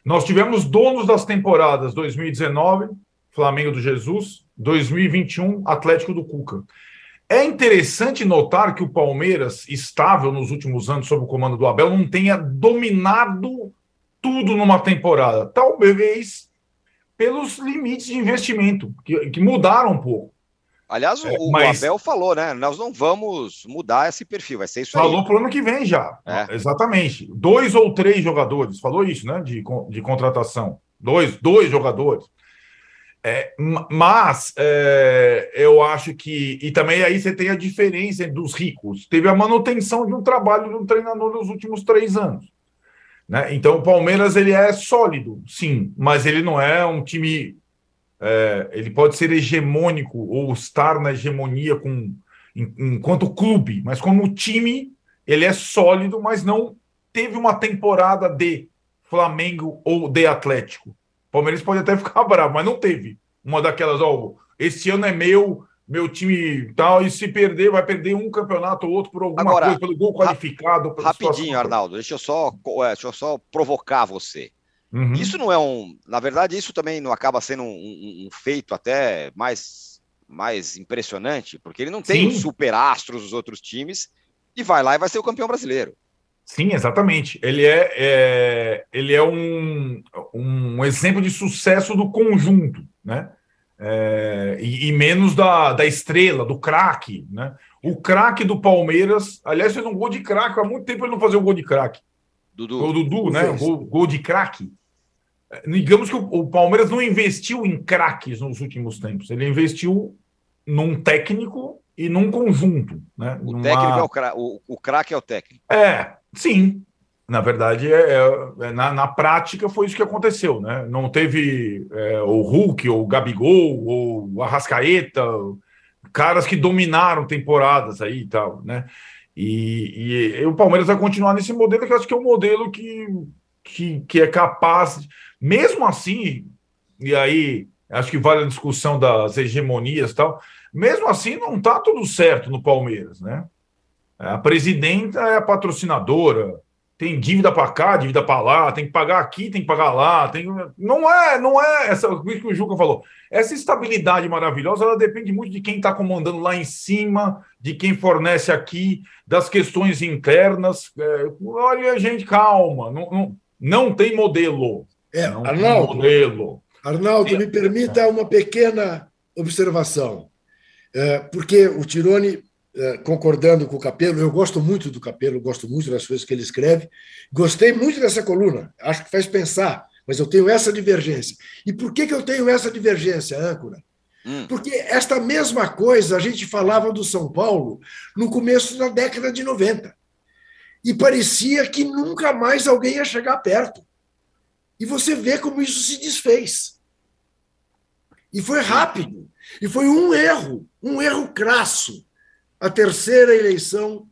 Nós tivemos donos das temporadas 2019, Flamengo do Jesus, 2021, Atlético do Cuca. É interessante notar que o Palmeiras, estável nos últimos anos sob o comando do Abel, não tenha dominado tudo numa temporada. Talvez pelos limites de investimento, que, que mudaram um pouco. Aliás, o, é, mas... o, Abel falou, né? Nós não vamos mudar esse perfil, vai ser isso falou aí. Falou para o ano que vem já. É. Exatamente. Dois ou três jogadores, falou isso, né? De, de contratação. Dois, dois jogadores. É, mas é, eu acho que. E também aí você tem a diferença dos ricos. Teve a manutenção de um trabalho de um treinador nos últimos três anos. Né? Então o Palmeiras ele é sólido, sim, mas ele não é um time. É, ele pode ser hegemônico ou estar na hegemonia com, enquanto clube, mas como time ele é sólido, mas não teve uma temporada de Flamengo ou de Atlético. Palmeiras pode até ficar bravo, mas não teve uma daquelas, ó, esse ano é meu, meu time tal, e se perder, vai perder um campeonato ou outro por alguma Agora, coisa, pelo gol qualificado. Rapidinho, situação. Arnaldo, deixa eu, só, é, deixa eu só provocar você. Uhum. Isso não é um. Na verdade, isso também não acaba sendo um, um, um feito até mais, mais impressionante, porque ele não tem os super astros dos outros times e vai lá e vai ser o campeão brasileiro. Sim, exatamente. Ele é, é, ele é um, um exemplo de sucesso do conjunto, né? É, e, e, menos da, da estrela, do craque, né? O craque do Palmeiras, aliás, fez um gol de craque, há muito tempo ele não fazia um gol de craque. Dudu. O Dudu, né? Gol, gol, de craque. É, digamos que o, Palmeiras não investiu em craques nos últimos tempos, ele investiu num técnico e num conjunto, né? O Numa... técnico é o craque, o, o craque é o técnico. É, sim, na verdade, é, é, na, na, prática foi isso que aconteceu, né? Não teve é, o Hulk, ou o Gabigol, ou o Arrascaeta, caras que dominaram temporadas aí e tal, né? E, e, e, o Palmeiras vai continuar nesse modelo, que eu acho que é um modelo que, que, que é capaz, mesmo assim, e aí acho que vale a discussão das hegemonias e tal, mesmo assim não está tudo certo no Palmeiras, né? A presidenta é a patrocinadora, tem dívida para cá, dívida para lá, tem que pagar aqui, tem que pagar lá, tem não é, não é essa o que o Juca falou. Essa estabilidade maravilhosa, ela depende muito de quem está comandando lá em cima, de quem fornece aqui, das questões internas. É, olha, gente, calma, não, não, não tem modelo. É, não Arnaldo, tem modelo. Arnaldo, me permita uma pequena observação. É, porque o Tirone é, concordando com o Capelo, eu gosto muito do Capelo, gosto muito das coisas que ele escreve, gostei muito dessa coluna, acho que faz pensar, mas eu tenho essa divergência. E por que, que eu tenho essa divergência, âncora? Hum. Porque esta mesma coisa a gente falava do São Paulo no começo da década de 90. E parecia que nunca mais alguém ia chegar perto. E você vê como isso se desfez. E foi rápido. E foi um erro, um erro crasso a terceira eleição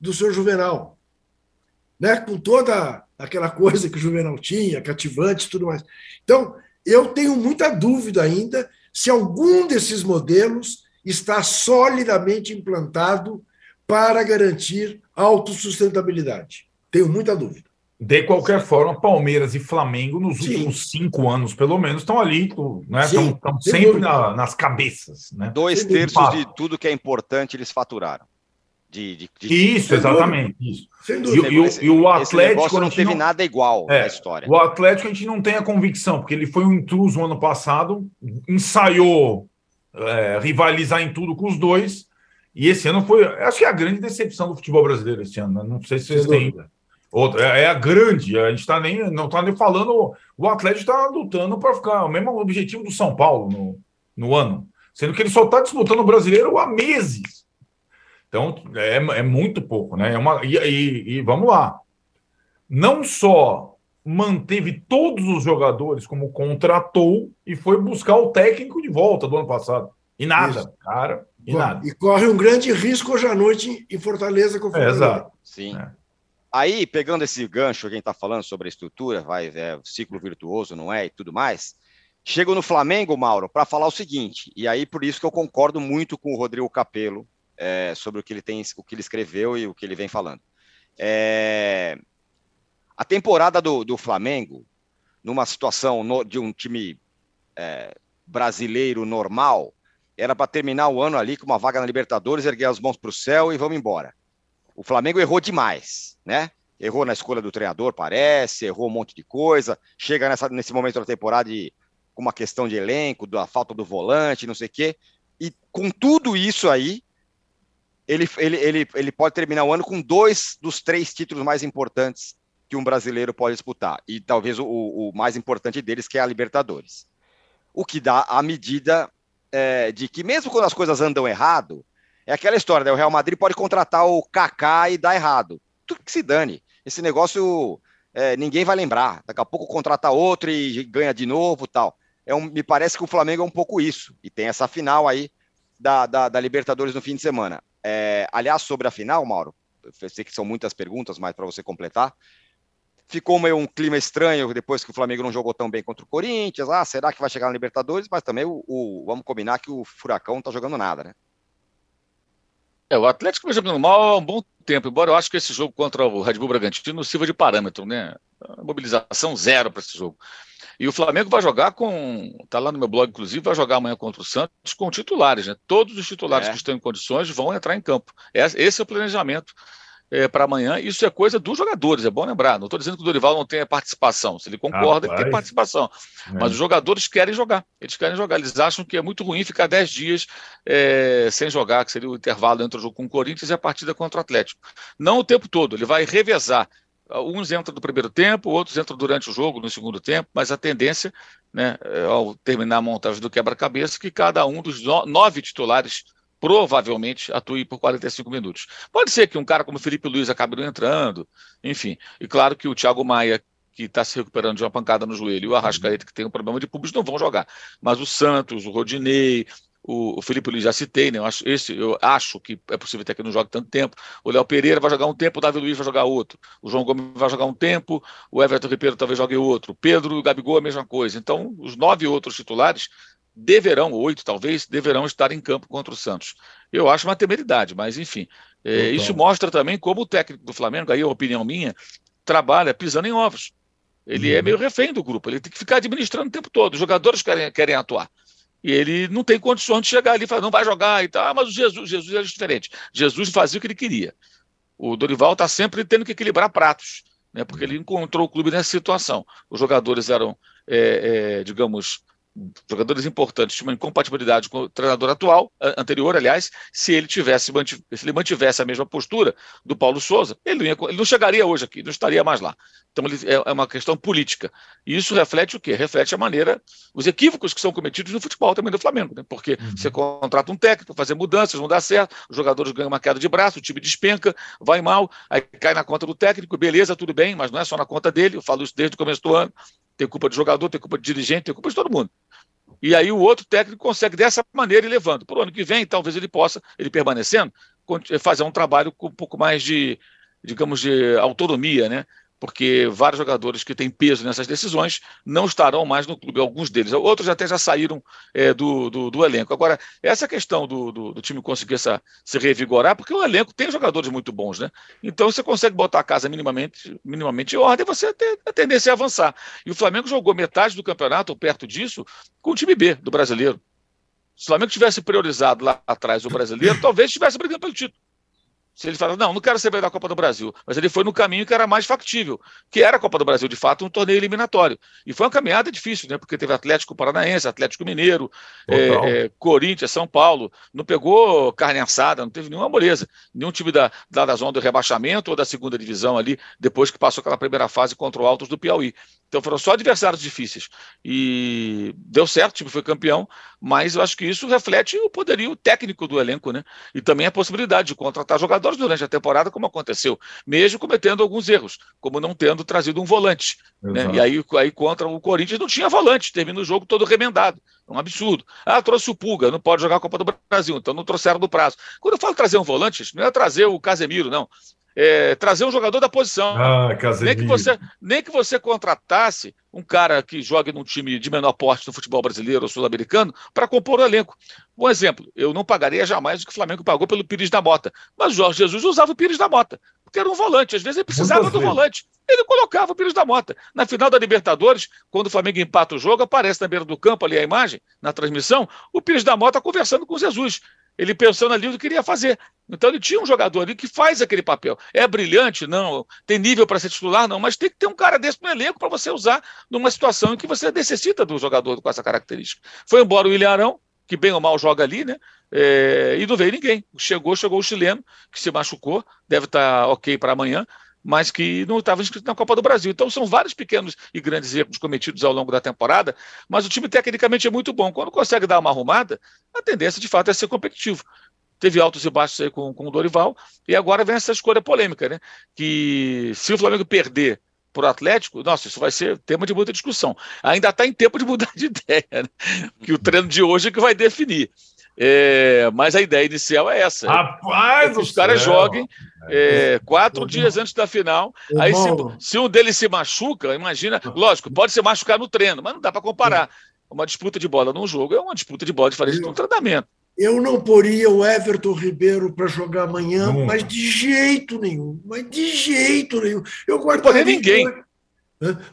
do seu Juvenal. Né? Com toda aquela coisa que o Juvenal tinha, cativante e tudo mais. Então, eu tenho muita dúvida ainda se algum desses modelos está solidamente implantado para garantir autossustentabilidade. Tenho muita dúvida. De qualquer forma, Palmeiras e Flamengo, nos Sim. últimos cinco anos, pelo menos, estão ali, né? Sim, estão, sempre na, nas cabeças. Né? Dois Sem terços dúvida. de tudo que é importante eles faturaram. De, de, de... Isso, exatamente. Isso. Sem dúvida. E, e, esse, e o Atlético. não teve não... nada igual é, na história. O Atlético a gente não tem a convicção, porque ele foi um intruso ano passado, ensaiou é, rivalizar em tudo com os dois. E esse ano foi, acho que é a grande decepção do futebol brasileiro esse ano. Né? Não sei se vocês têm Outra, é, é a grande, a gente está nem, não está nem falando. O Atlético está lutando para ficar o mesmo objetivo do São Paulo no, no ano, sendo que ele só está disputando o brasileiro há meses. Então é, é muito pouco, né? É uma, e, e, e vamos lá. Não só manteve todos os jogadores como contratou e foi buscar o técnico de volta do ano passado. E nada, Isso. cara, e corre, nada. E corre um grande risco hoje à noite em Fortaleza com o Fortaleza. É, exato. Sim. É. Aí, pegando esse gancho, quem está falando sobre a estrutura, vai, é, ciclo virtuoso, não é, e tudo mais, chego no Flamengo, Mauro, para falar o seguinte, e aí por isso que eu concordo muito com o Rodrigo Capello é, sobre o que ele tem, o que ele escreveu e o que ele vem falando. É, a temporada do, do, Flamengo, numa situação no, de um time é, brasileiro normal, era para terminar o ano ali com uma vaga na Libertadores, erguer as mãos para o céu e vamos embora. O Flamengo errou demais, né? Errou na escolha do treinador, parece, errou um monte de coisa. Chega nessa, nesse momento da temporada com uma questão de elenco, da falta do volante, não sei o quê. E com tudo isso aí, ele, ele, ele, ele pode terminar o ano com dois dos três títulos mais importantes que um brasileiro pode disputar. E talvez o, o mais importante deles, que é a Libertadores. O que dá a medida é, de que, mesmo quando as coisas andam errado, é aquela história, né? O Real Madrid pode contratar o Kaká e dar errado. Tudo que se dane. Esse negócio é, ninguém vai lembrar. Daqui a pouco contrata outro e ganha de novo tal. É um, me parece que o Flamengo é um pouco isso. E tem essa final aí da, da, da Libertadores no fim de semana. É, aliás, sobre a final, Mauro, eu sei que são muitas perguntas, mas para você completar, ficou meio um clima estranho depois que o Flamengo não jogou tão bem contra o Corinthians. Ah, será que vai chegar na Libertadores? Mas também o, o vamos combinar que o Furacão não está jogando nada, né? É, o Atlético vem jogando mal há um bom tempo, embora eu acho que esse jogo contra o Red Bull Bragantino sirva de parâmetro, né? Mobilização zero para esse jogo. E o Flamengo vai jogar com. Está lá no meu blog, inclusive, vai jogar amanhã contra o Santos com titulares, né? Todos os titulares é. que estão em condições vão entrar em campo. Esse é o planejamento é, para amanhã. Isso é coisa dos jogadores, é bom lembrar. Não estou dizendo que o Dorival não tenha participação. Se ele concorda, ah, tem participação. É. Mas os jogadores querem jogar. Eles querem jogar. Eles acham que é muito ruim ficar 10 dias é, sem jogar, que seria o intervalo entre o jogo com o Corinthians e a partida contra o Atlético. Não o tempo todo. Ele vai revezar. Uns entram no primeiro tempo, outros entram durante o jogo, no segundo tempo, mas a tendência, né, é, ao terminar a montagem do quebra-cabeça, que cada um dos nove titulares provavelmente atue por 45 minutos. Pode ser que um cara como Felipe Luiz acabe não entrando, enfim. E claro que o Thiago Maia, que está se recuperando de uma pancada no joelho, e o Arrascaeta, que tem um problema de público, não vão jogar. Mas o Santos, o Rodinei, o, Felipe Luiz já citei, né? Eu acho, esse, eu acho que é possível até que não jogue tanto tempo. O Léo Pereira vai jogar um tempo, o Davi Luiz vai jogar outro. O João Gomes vai jogar um tempo, o Everton Ribeiro talvez jogue outro. O Pedro e o Gabigol a mesma coisa. Então, os nove outros titulares deverão, oito talvez, deverão estar em campo contra o Santos. Eu acho uma temeridade, mas enfim. É, isso mostra também como o técnico do Flamengo, aí é a opinião minha, trabalha pisando em ovos. Ele é uhum. é meio refém do grupo, ele tem que ficar administrando o tempo todo. Os jogadores querem, querem atuar. E ele não tem condições de chegar ali e falar, não vai jogar e tal. Ah, mas o Jesus, Jesus era diferente. Jesus fazia o que ele queria. O Dorival está sempre tendo que equilibrar pratos, né, porque ele encontrou o clube nessa situação. Os jogadores eram, é, é, digamos, jogadores importantes tinham uma incompatibilidade com o treinador atual, anterior, aliás, se ele tivesse se ele mantivesse a mesma postura do Paulo Souza, ele não, ia, ele não chegaria hoje aqui, não estaria mais lá. Então ele, é, é uma questão política. E isso reflete o quê? Reflete a maneira, os equívocos que são cometidos no futebol também do Flamengo, né? Porque uhum. você contrata um técnico, fazer mudanças, não dá certo, os jogadores ganham uma queda de braço, o time despenca, vai mal, aí cai na conta do técnico, beleza, tudo bem, mas não é só na conta dele, eu falo isso desde o começo do ano. Tem culpa de jogador, tem culpa de dirigente, tem culpa de todo mundo. E aí o outro técnico consegue dessa maneira ir levando. Para o ano que vem, talvez ele possa, ele permanecendo, fazer um trabalho com um pouco mais de, digamos, de autonomia, né? Porque vários jogadores que têm peso nessas decisões não estarão mais no clube, alguns deles. Outros até já saíram é, do, do, do, elenco. Agora, essa questão do, do, do, time conseguir essa, se revigorar, porque o elenco tem jogadores muito bons, né? Então você consegue botar a casa minimamente, minimamente em ordem você tem a tendência a avançar. E o Flamengo jogou metade do campeonato, ou perto disso, com o time B do brasileiro. Se o Flamengo tivesse priorizado lá atrás o brasileiro, talvez estivesse brigando pelo título. Se ele fala, não, não quero saber da Copa do Brasil, mas ele foi no caminho que era mais factível, que era a Copa do Brasil, de fato, um torneio eliminatório. E foi uma caminhada difícil, né? Porque teve Atlético Paranaense, Atlético Mineiro, é, é, Corinthians, São Paulo. Não pegou carne assada, não teve nenhuma moleza. Nenhum time da, da, da zona do rebaixamento ou da segunda divisão ali, depois que passou aquela primeira fase contra o Altos do Piauí. Então foram só adversários difíceis. E deu certo, o time foi campeão, mas eu acho que isso reflete o poderio técnico do elenco, né? E também a possibilidade de contratar jogadores durante a temporada, como aconteceu, mesmo cometendo alguns erros, como não tendo trazido um volante. Né? E aí, aí contra o Corinthians não tinha volante, termina o jogo todo remendado. É um absurdo. Ah, trouxe o Pulga, não pode jogar a Copa do Brasil, então não trouxeram do prazo. Quando eu falo trazer um volante, não é trazer o Casemiro, não é, trazer um jogador da posição. Ah, nem, que você, nem que você contratasse um cara que jogue num time de menor porte no futebol brasileiro ou sul-americano para compor o elenco. Um exemplo, eu não pagaria jamais o que o Flamengo pagou pelo Pires da Mota. Mas o Jorge Jesus usava o Pires da Mota, porque era um volante. Às vezes ele precisava Muitas do vezes. volante. Ele colocava o Pires da Mota. Na final da Libertadores, quando o Flamengo empata o jogo, aparece na beira do campo ali a imagem, na transmissão, o Pires da Mota conversando com o Jesus. Ele pensando ali o que queria fazer. Então ele tinha um jogador ali que faz aquele papel. É brilhante? Não. Tem nível para ser titular? Não. Mas tem que ter um cara desse no elenco para você usar numa situação em que você necessita do jogador com essa característica. Foi embora o William Arão, que bem ou mal joga ali, né? É, e não veio ninguém. Chegou, chegou o chileno, que se machucou, deve estar tá ok para amanhã, mas que não estava inscrito na Copa do Brasil. Então são vários pequenos e grandes erros cometidos ao longo da temporada, mas o time tecnicamente é muito bom. Quando consegue dar uma arrumada, a tendência de fato é ser competitivo. Teve altos e baixos aí com, com o Dorival, e agora vem essa escolha polêmica, né? Que se o Flamengo perder para o Atlético, nossa, isso vai ser tema de muita discussão. Ainda está em tempo de mudar de ideia, né? que o treino de hoje é que vai definir. É, mas a ideia inicial é essa. Rapaz, é que os caras joguem é, quatro dias antes da final. Aí, se, se, um deles se machuca, imagina, lógico, pode se machucar no treino, mas não dá para comparar. Uma disputa de bola num jogo é uma disputa de bola diferente de um treinamento. Eu não poria o Everton Ribeiro para jogar amanhã, mas de jeito nenhum. Mas de jeito nenhum. Eu guardaria. Não ninguém.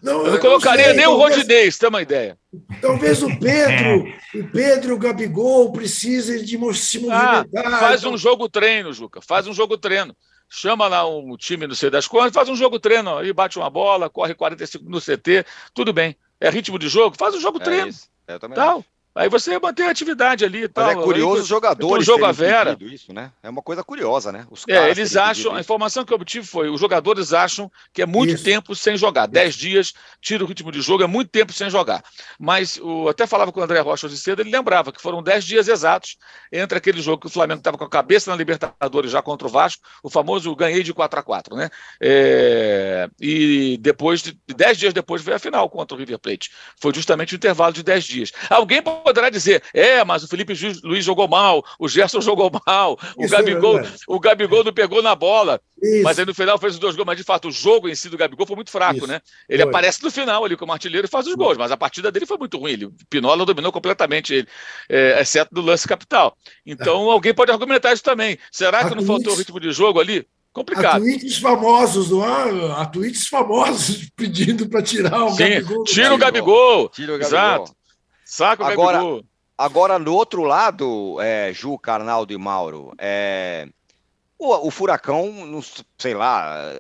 Não, eu não colocaria sei, nem talvez, o Rodinei, tem uma ideia. Talvez o Pedro, o Pedro e o Gabigol precisem de se movimentar. Ah, faz então... um jogo treino, Juca. Faz um jogo treino. Chama lá um time, não sei das quantas, faz um jogo treino, aí bate uma bola, corre 45 no CT, tudo bem. É ritmo de jogo? Faz um jogo é treino. Isso. Eu também Tal. Aí você mantém a atividade ali e tal. Mas é curioso os jogadores jogo a Vera. isso, né? É uma coisa curiosa, né? Os é, eles acham, a informação que eu obtive foi, os jogadores acham que é muito isso. tempo sem jogar. Dez dias, tira o ritmo de jogo, é muito tempo sem jogar. Mas o, até falava com o André Rocha hoje cedo, ele lembrava que foram dez dias exatos entre aquele jogo que o Flamengo estava com a cabeça na Libertadores já contra o Vasco, o famoso ganhei de 4 a 4 né? É, e depois, de, dez dias depois, veio a final contra o River Plate. Foi justamente o intervalo de dez dias. Alguém poderá dizer, é, mas o Felipe Luiz jogou mal, o Gerson jogou mal, o Isso é Gabigol, é o Gabigol não pegou na bola. Isso. Mas aí no final fez os dois gols, mas de fato o jogo em si do Gabigol foi muito fraco, Isso. né? Ele foi. aparece no final ali como artilheiro e faz os gols, mas a partida dele foi muito ruim. Ele, Pinola dominou completamente ele, é, exceto do lance capital. Então é. alguém pode argumentar isso também. Será que não faltou ritmo de jogo ali? Complicado. Há tweets famosos, não há? Há tweets famosos pedindo para tirar o Sim, Gabigol. Tira o Gabigol. Tira o Gabigol. Exato. Saca o agora, Gabigol. Agora, no outro lado, é, Ju, Carnaldo e Mauro, é, o, o, Furacão, não, sei lá,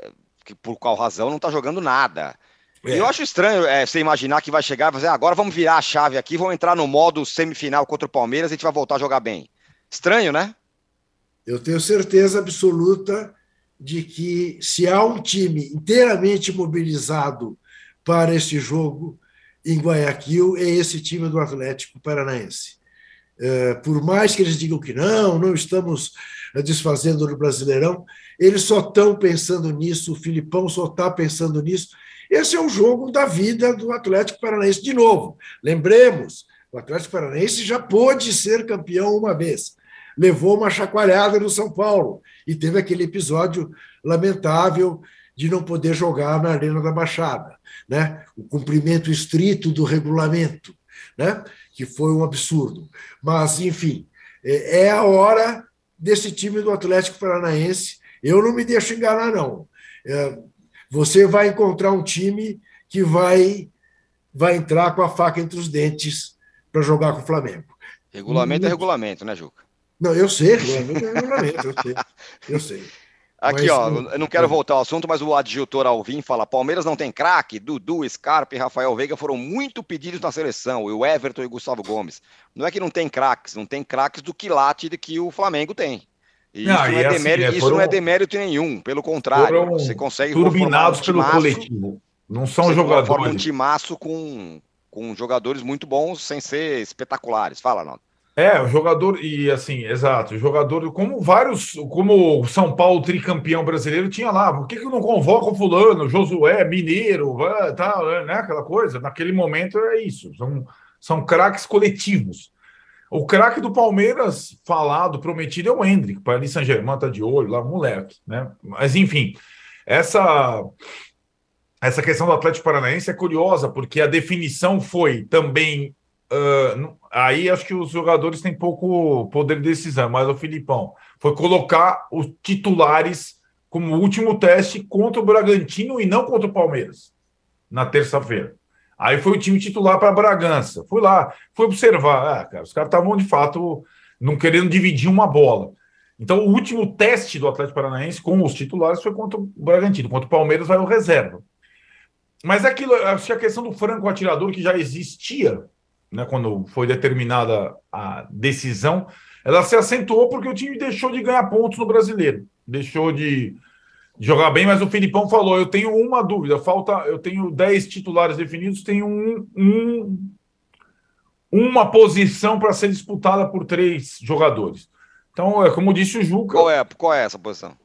que por qual razão, não está jogando nada. É. Eu acho estranho é, você imaginar que vai chegar e fazer, ah, agora vamos virar a chave aqui, vamos entrar no modo semifinal contra o Palmeiras e a gente vai voltar a jogar bem. Estranho, né? Eu tenho certeza absoluta de que se há um time inteiramente mobilizado para esse jogo, em Guayaquil é esse time do Atlético Paranaense. É, por mais que eles digam que não, não estamos desfazendo no Brasileirão, eles só estão pensando nisso, o Filipão só está pensando nisso. Esse é o jogo da vida do Atlético Paranaense. De novo, lembremos, o Atlético Paranaense já pôde ser campeão uma vez. Levou uma chacoalhada no São Paulo e teve aquele episódio lamentável de não poder jogar na Arena da Baixada, né? o cumprimento estrito do regulamento, né? que foi um absurdo. Mas, enfim, é, é a hora desse time do Atlético Paranaense. Eu não me deixo enganar, não. É, você vai encontrar um time que vai, vai entrar com a faca entre os dentes para jogar com o Flamengo. Regulamento é regulamento, né, Juca? Não, eu sei, regulamento é regulamento, eu sei. Eu sei. Aqui, mas, ó, eu não quero voltar ao assunto, mas o adjutor Alvim fala: Palmeiras não tem craque, Dudu, Scarpa e Rafael Veiga foram muito pedidos na seleção, e o Everton e o Gustavo Gomes. Não é que não tem craques, não tem craques do quilate de que o Flamengo tem. E não, isso, não é, assim, demérito, né, isso não é demérito nenhum, pelo contrário, você consegue turbinados um pelo coletivo. Não são jogadores. Forma um timaço com, com jogadores muito bons sem ser espetaculares. Fala, Naldo. É, o jogador, e assim, exato, o jogador, como vários, como o São Paulo tricampeão brasileiro tinha lá, por que, que não convoca o fulano, Josué, Mineiro, tal, né, aquela coisa? Naquele momento é isso, são, são craques coletivos. O craque do Palmeiras, falado, prometido, é o Hendrick, para ali Saint-Germain tá de olho, lá, moleque, né? Mas enfim, essa essa questão do Atlético Paranaense é curiosa, porque a definição foi também Uh, aí acho que os jogadores têm pouco poder de decisão, mas o Filipão foi colocar os titulares como último teste contra o Bragantino e não contra o Palmeiras na terça-feira. Aí foi o time titular para Bragança. Fui lá, fui observar. Ah, cara, os caras estavam de fato não querendo dividir uma bola. Então, o último teste do Atlético Paranaense com os titulares foi contra o Bragantino. Contra o Palmeiras vai o reserva. Mas aquilo, acho que a questão do franco atirador que já existia né, quando foi determinada a decisão, ela se acentuou porque o time deixou de ganhar pontos no brasileiro, deixou de jogar bem, mas o Filipão falou: eu tenho uma dúvida, falta, eu tenho 10 titulares definidos, tenho um, um uma posição para ser disputada por três jogadores. Então, é como disse o Juca. Qual é, qual é essa posição?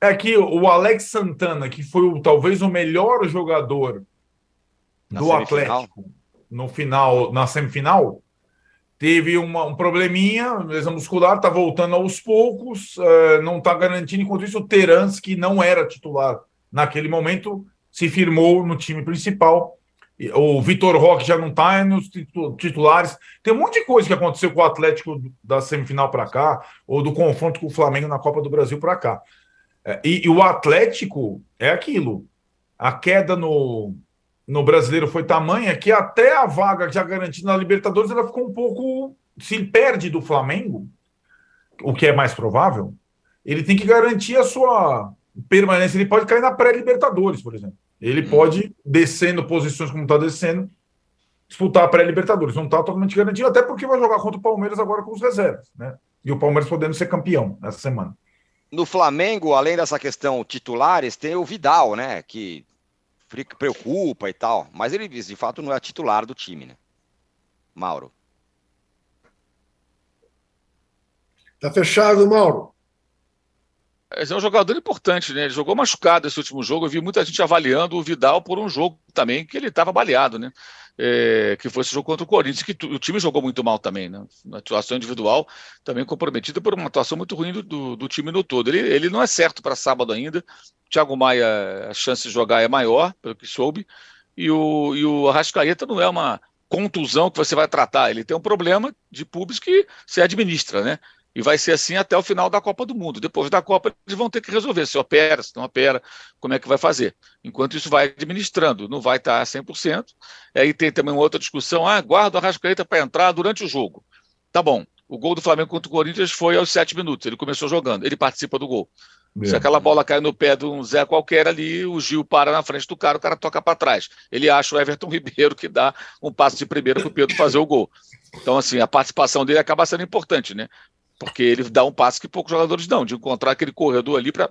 É que o Alex Santana, que foi o, talvez o melhor jogador Na do. Atlético no final, na semifinal, teve uma, um probleminha, lesão muscular, está voltando aos poucos, uh, não está garantindo. Enquanto isso, o Terans, que não era titular naquele momento, se firmou no time principal. O Vitor Roque já não está nos titulares. Tem um monte de coisa que aconteceu com o Atlético da semifinal para cá, ou do confronto com o Flamengo na Copa do Brasil para cá. É, e, e, o Atlético é aquilo. A queda no, no brasileiro foi tamanha que até a vaga já garantida na Libertadores ela ficou um pouco. Se perde do Flamengo, o que é mais provável, ele tem que garantir a sua permanência. Ele pode cair na pré-Libertadores, por exemplo. Ele hum. pode, descendo posições como está descendo, disputar a pré-Libertadores. Não está totalmente garantido, até porque vai jogar contra o Palmeiras agora com os reservas, né? E o Palmeiras podendo ser campeão nessa semana. No Flamengo, além dessa questão titulares, tem o Vidal, né? Que preocupa e tal, mas ele de fato não é titular do time, né? Mauro. Tá fechado, Mauro. É um jogador importante, né? Ele jogou machucado esse último jogo. Eu vi muita gente avaliando o Vidal por um jogo também que ele estava baleado, né? É, que foi esse jogo contra o Corinthians, que o time jogou muito mal também, né? Na atuação individual, também comprometida por uma atuação muito ruim do, do, do time no todo. Ele, ele não é certo para sábado ainda. Thiago Maia, a chance de jogar é maior, pelo que soube, e o, e o Arrascaeta não é uma contusão que você vai tratar, ele tem um problema de públicos que se administra, né? E vai ser assim até o final da Copa do Mundo. Depois da Copa, eles vão ter que resolver se opera, se não opera, como é que vai fazer. Enquanto isso vai administrando, não vai estar a 100%. Aí tem também uma outra discussão: ah, guarda o Arrascaeta para entrar durante o jogo. Tá bom. O gol do Flamengo contra o Corinthians foi aos sete minutos. Ele começou jogando, ele participa do gol. Se aquela bola cai no pé de um Zé qualquer ali, o Gil para na frente do cara, o cara toca para trás. Ele acha o Everton Ribeiro que dá um passo de primeiro para o Pedro fazer o gol. Então, assim, a participação dele acaba sendo importante, né? Porque ele dá um passo que poucos jogadores dão, de encontrar aquele corredor ali para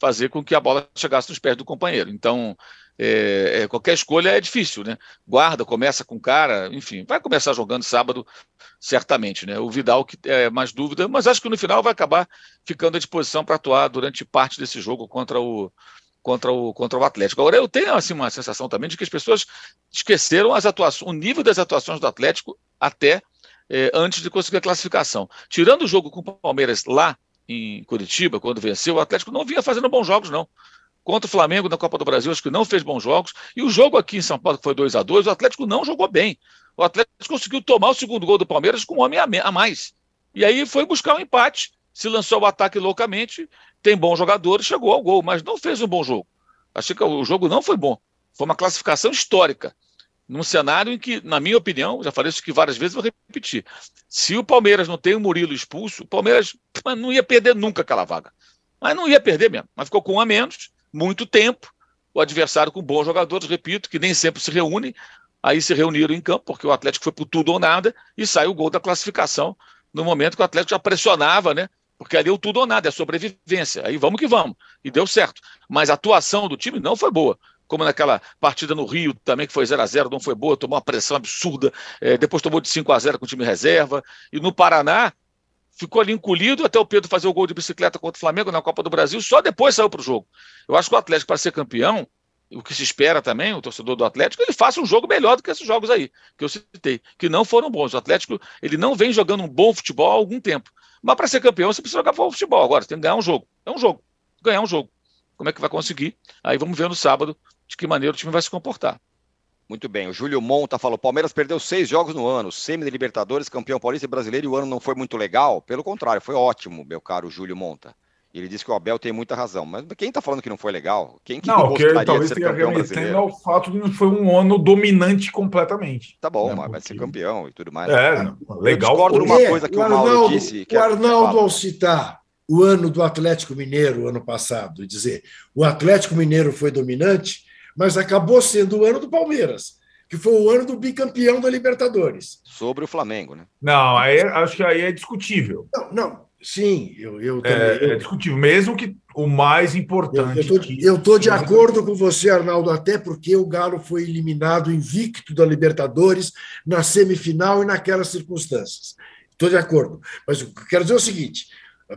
fazer com que a bola chegasse nos pés do companheiro. Então, é, é, qualquer escolha é difícil, né? Guarda, começa com cara, enfim, vai começar jogando sábado, certamente, né? O Vidal que é mais dúvida, mas acho que no final vai acabar ficando à disposição para atuar durante parte desse jogo contra o contra o contra o Atlético. Agora eu tenho assim uma sensação também de que as pessoas esqueceram as atuações, o nível das atuações do Atlético até é, antes de conseguir a classificação. Tirando o jogo com o Palmeiras lá em Curitiba, quando venceu, o Atlético não vinha fazendo bons jogos não Contra o Flamengo na Copa do Brasil, acho que não fez bons jogos. E o jogo aqui em São Paulo, que foi 2 a 2 o Atlético não jogou bem. O Atlético conseguiu tomar o segundo gol do Palmeiras com um homem a mais. E aí foi buscar um empate, se lançou o ataque loucamente, tem bons jogadores, chegou ao gol, mas não fez um bom jogo. Achei que o jogo não foi bom. Foi uma classificação histórica. Num cenário em que, na minha opinião, já falei isso aqui várias vezes, vou repetir. Se o Palmeiras não tem o Murilo expulso, o Palmeiras não ia perder nunca aquela vaga. Mas não ia perder mesmo. Mas ficou com um a menos, muito tempo. O adversário com bons jogadores, repito, que nem sempre se reúnem. Aí se reuniram em campo, porque o Atlético foi por tudo ou nada, e saiu o gol da classificação no momento que o Atlético já pressionava, né? Porque ali é o tudo ou nada, é sobrevivência. Aí vamos que vamos. E deu certo. Mas a atuação do time não foi boa. Como naquela partida no Rio também, que foi 0 a 0 não foi boa, tomou uma pressão absurda. É, depois tomou de 5 a 0 com o time reserva. E no Paraná, ficou ali encolhido até o Pedro fazer o gol de bicicleta contra o Flamengo na Copa do Brasil, só depois saiu para o jogo. Eu acho que o Atlético, para ser campeão, o que se espera também, o torcedor do Atlético, ele faça um jogo melhor do que esses jogos aí, que eu citei, que não foram bons. O Atlético, ele não vem jogando um bom futebol há algum tempo. Mas para ser campeão, você precisa jogar bom futebol. Agora, você tem que ganhar um jogo. É um jogo. Ganhar um jogo. Como é que vai conseguir? Aí vamos ver no sábado de que maneira o time vai se comportar. Muito bem, o Júlio Monta falou: Palmeiras perdeu seis jogos no ano, semi de Libertadores, campeão paulista e brasileiro, e o ano não foi muito legal. Pelo contrário, foi ótimo, meu caro Júlio Monta. Ele disse que o Abel tem muita razão. Mas quem está falando que não foi legal? Quem que não, que talvez tenha remetendo ao fato de não foi um ano dominante completamente. Tá bom, né? mas vai ser campeão e tudo mais. É, legal. Eu discordo numa coisa que o, Arnaldo, Mauro disse. Que o Arnaldo, ao citar o ano do Atlético Mineiro, ano passado, e dizer o Atlético Mineiro foi dominante, mas acabou sendo o ano do Palmeiras, que foi o ano do bicampeão da Libertadores. Sobre o Flamengo, né? Não, aí, acho que aí é discutível. Não, não sim, eu, eu também. É, eu... é discutível, mesmo que o mais importante. Eu estou de acordo com você, Arnaldo, até porque o Galo foi eliminado invicto da Libertadores na semifinal e naquelas circunstâncias. Estou de acordo. Mas eu quero dizer é o seguinte: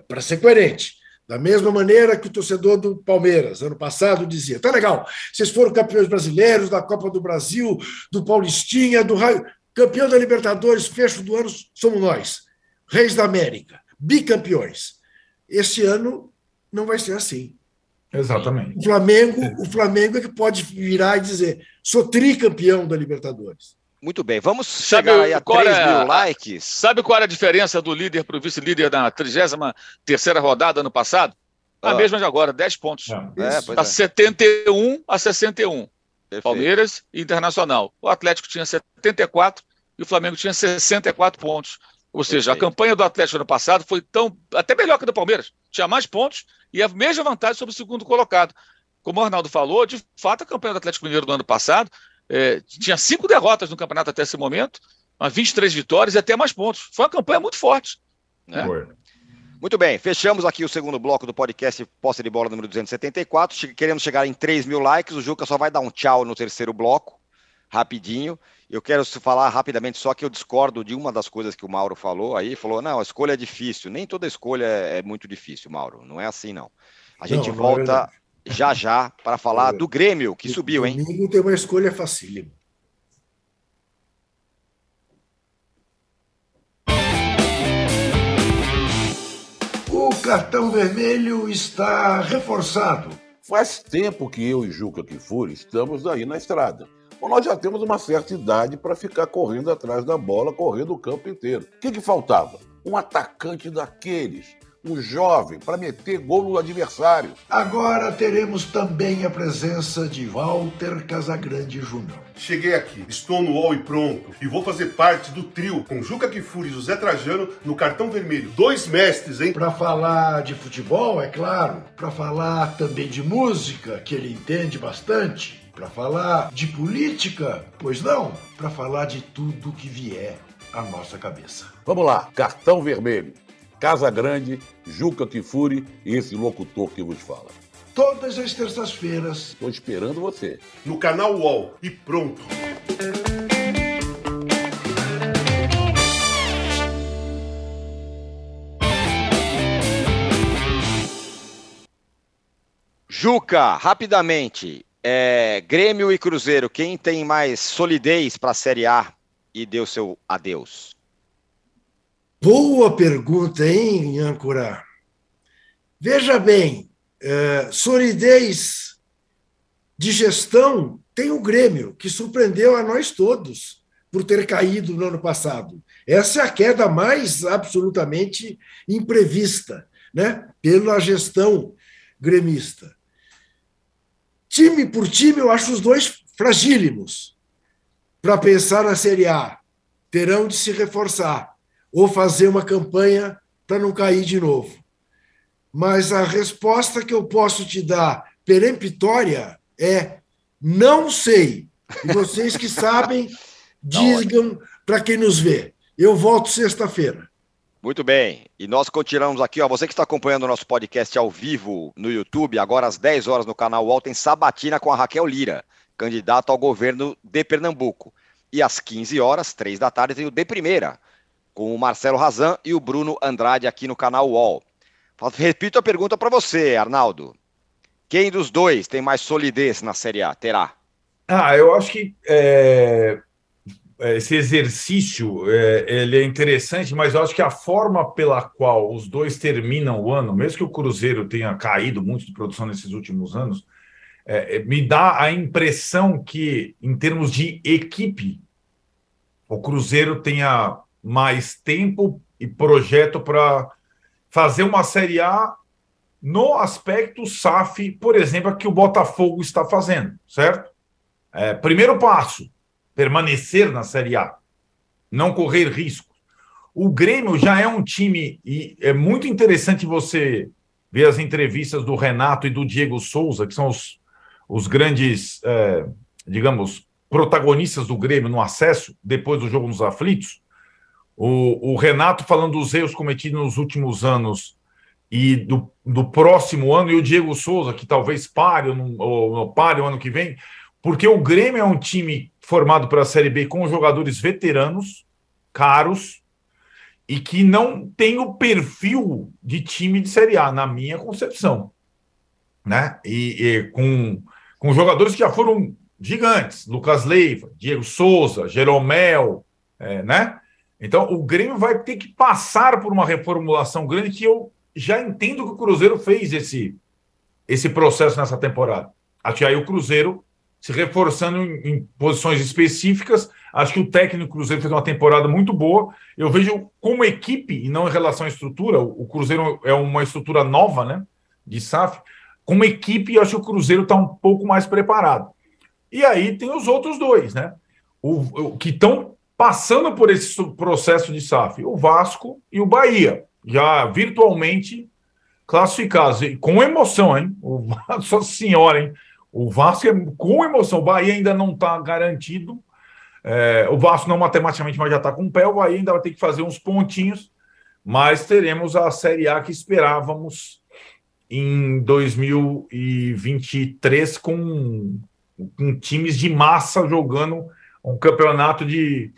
para ser coerente, da mesma maneira que o torcedor do Palmeiras, ano passado, dizia: tá legal, vocês foram campeões brasileiros da Copa do Brasil, do Paulistinha, do Raio. Campeão da Libertadores, fecho do ano, somos nós. Reis da América, bicampeões. Este ano não vai ser assim. Exatamente. O Flamengo, o Flamengo é que pode virar e dizer: sou tricampeão da Libertadores. Muito bem, vamos chegar sabe, aí a 3 é, mil likes. Sabe qual era a diferença do líder para o vice-líder na 33 rodada ano passado? A ah. mesma de agora, 10 pontos. É, é, 71 é. a 61. Perfeito. Palmeiras e Internacional. O Atlético tinha 74 e o Flamengo tinha 64 pontos. Ou seja, Perfeito. a campanha do Atlético ano passado foi tão até melhor que a do Palmeiras. Tinha mais pontos e a mesma vantagem sobre o segundo colocado. Como o Arnaldo falou, de fato, a campanha do Atlético Mineiro do ano passado é, tinha cinco derrotas no campeonato até esse momento, mas 23 vitórias e até mais pontos. Foi uma campanha muito forte. Né? Muito bem, fechamos aqui o segundo bloco do podcast Posse de Bola número 274. Queremos chegar em 3 mil likes. O Juca só vai dar um tchau no terceiro bloco, rapidinho. Eu quero falar rapidamente só que eu discordo de uma das coisas que o Mauro falou aí. Falou, não, a escolha é difícil. Nem toda escolha é, é muito difícil, Mauro. Não é assim, não. A gente não, volta. Não é já já para falar do Grêmio, que subiu, hein? Domingo tem uma escolha facílima. O cartão vermelho está reforçado. Faz tempo que eu e Juca Kifuri estamos aí na estrada. Bom, nós já temos uma certa idade para ficar correndo atrás da bola, correndo o campo inteiro. O que, que faltava? Um atacante daqueles um jovem para meter gol no adversário. Agora teremos também a presença de Walter Casagrande Júnior. Cheguei aqui, estou no UOL e pronto, e vou fazer parte do trio com Juca Kifuri e José Trajano no cartão vermelho. Dois mestres, hein? Para falar de futebol, é claro, para falar também de música, que ele entende bastante, para falar de política, pois não, para falar de tudo que vier à nossa cabeça. Vamos lá, cartão vermelho. Casa Grande, Juca Kifuri e esse locutor que vos fala. Todas as terças-feiras. Estou esperando você. No canal UOL. E pronto. Juca, rapidamente. É, Grêmio e Cruzeiro, quem tem mais solidez para a Série A e deu seu adeus? Boa pergunta, hein, âncora? Veja bem, é, solidez de gestão tem o Grêmio, que surpreendeu a nós todos por ter caído no ano passado. Essa é a queda mais absolutamente imprevista, né? Pela gestão gremista. Time por time, eu acho os dois fragílimos para pensar na Série A. Terão de se reforçar ou fazer uma campanha para não cair de novo. Mas a resposta que eu posso te dar peremptória é não sei. E vocês que sabem, digam para quem nos vê. Eu volto sexta-feira. Muito bem. E nós continuamos aqui, ó. Você que está acompanhando o nosso podcast ao vivo no YouTube, agora às 10 horas no canal UOL, tem Sabatina com a Raquel Lira, candidato ao governo de Pernambuco. E às 15 horas, 3 da tarde, tem o De Primeira, com o Marcelo Razan e o Bruno Andrade aqui no canal UOL. Repito a pergunta para você, Arnaldo. Quem dos dois tem mais solidez na Série A? Terá? Ah, eu acho que é, é, esse exercício é, ele é interessante, mas eu acho que a forma pela qual os dois terminam o ano, mesmo que o Cruzeiro tenha caído muito de produção nesses últimos anos, é, é me dá a impressão que, em termos de equipe, o Cruzeiro tenha mais tempo e projeto para fazer uma Série A no aspecto SAF, por exemplo, que o Botafogo está fazendo, certo? É, primeiro passo, permanecer na Série A, não correr risco. O Grêmio já é um time, e é muito interessante você ver as entrevistas do Renato e do Diego Souza, que são os, os grandes, é, digamos, protagonistas do Grêmio no acesso, depois do jogo nos aflitos. O, o Renato falando dos erros cometidos nos últimos anos e do, do próximo ano, e o Diego Souza, que talvez pare ou, ou pare o ano que vem, porque o Grêmio é um time formado para a Série B com jogadores veteranos, caros, e que não tem o perfil de time de Série A, na minha concepção. Né? E, e com, com jogadores que já foram gigantes, Lucas Leiva, Diego Souza, Jeromel, é, né? Então o Grêmio vai ter que passar por uma reformulação grande que eu já entendo que o Cruzeiro fez esse, esse processo nessa temporada. Acho que aí o Cruzeiro se reforçando em, em, posições específicas. Acho que o técnico Cruzeiro fez uma temporada muito boa. Eu vejo como equipe, e não em relação à estrutura, o, o Cruzeiro é uma estrutura nova, né? De SAF. Como equipe, acho que o Cruzeiro está um pouco mais preparado. E aí tem os outros dois, né? O, o que estão passando por esse processo de SAF, o Vasco e o Bahia já virtualmente classificados. Com emoção, hein? O, nossa senhora, hein? O Vasco é com emoção. O Bahia ainda não está garantido. É, o Vasco não matematicamente, mas já está com o pé. O Bahia ainda vai ter que fazer uns pontinhos. Mas teremos a Série A que esperávamos em 2023 com, com times de massa jogando um campeonato de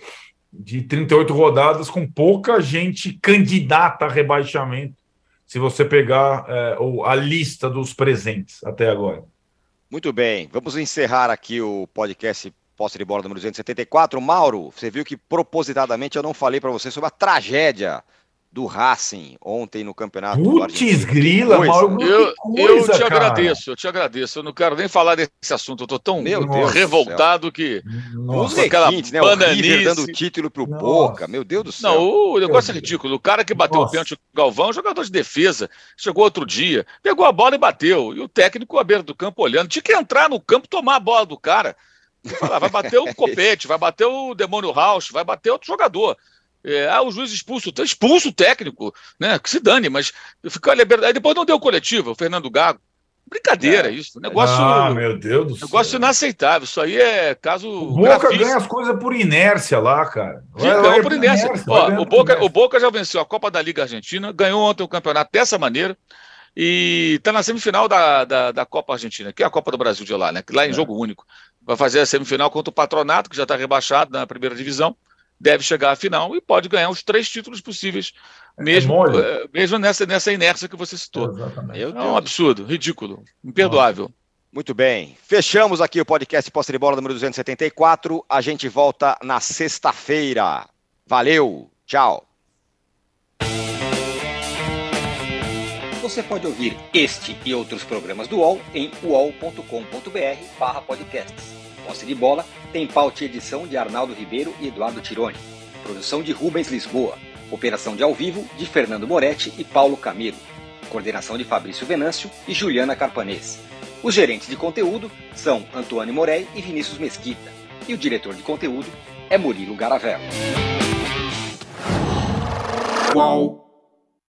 de 38 rodadas com pouca gente candidata a rebaixamento, se você pegar é, a lista dos presentes até agora. Muito bem, vamos encerrar aqui o podcast Posse de Bola número 274. Mauro, você viu que propositadamente eu não falei para você sobre a tragédia do Racing ontem no campeonato. Putz, grila, Mauro, eu, eu te cara. agradeço, eu te agradeço. Eu não quero nem falar desse assunto. Eu tô tão Meu Deus revoltado que. Os requintes, né? O River dando título pro Nossa. Boca. Meu Deus do céu. Não, o negócio é ridículo. O cara que bateu Nossa. o pênalti Galvão, jogador de defesa, chegou outro dia, pegou a bola e bateu. E o técnico à beira do campo olhando. Tinha que entrar no campo tomar a bola do cara. Falar, vai bater o Copete, vai bater o Demônio Rausch, vai bater outro jogador. É, ah, o juiz expulso, tá expulso o técnico, né? Que se dane, mas ficou a liberdade. Aí depois não deu coletiva, o Fernando Gago. Brincadeira, é. isso. Negócio, ah, meu Deus do negócio céu. inaceitável. Isso aí é caso. O Boca ganha as coisas por inércia lá, cara. Não, por inércia. inércia. Ó, o, Boca, inércia. o Boca já venceu a Copa da Liga Argentina, ganhou ontem o campeonato dessa maneira e está na semifinal da, da, da, Copa Argentina, que é a Copa do Brasil de lá, né? Lá em é. jogo único. Vai fazer a semifinal contra o Patronato, que já está rebaixado na primeira divisão deve chegar à final e pode ganhar os três títulos possíveis, é mesmo, é mesmo nessa, nessa inércia que você citou. É, é um absurdo, ridículo, imperdoável. Nossa. Muito bem. Fechamos aqui o podcast Posse de Bola número 274. A gente volta na sexta-feira. Valeu, tchau. Você pode ouvir este e outros programas do UOL em uol.com.br/podcasts. Posse de bola tem pauta e edição de Arnaldo Ribeiro e Eduardo Tironi. Produção de Rubens Lisboa. Operação de ao vivo de Fernando Moretti e Paulo Camilo. Coordenação de Fabrício Venâncio e Juliana Carpanês. Os gerentes de conteúdo são Antônio Morei e Vinícius Mesquita. E o diretor de conteúdo é Murilo Garavello. Qual?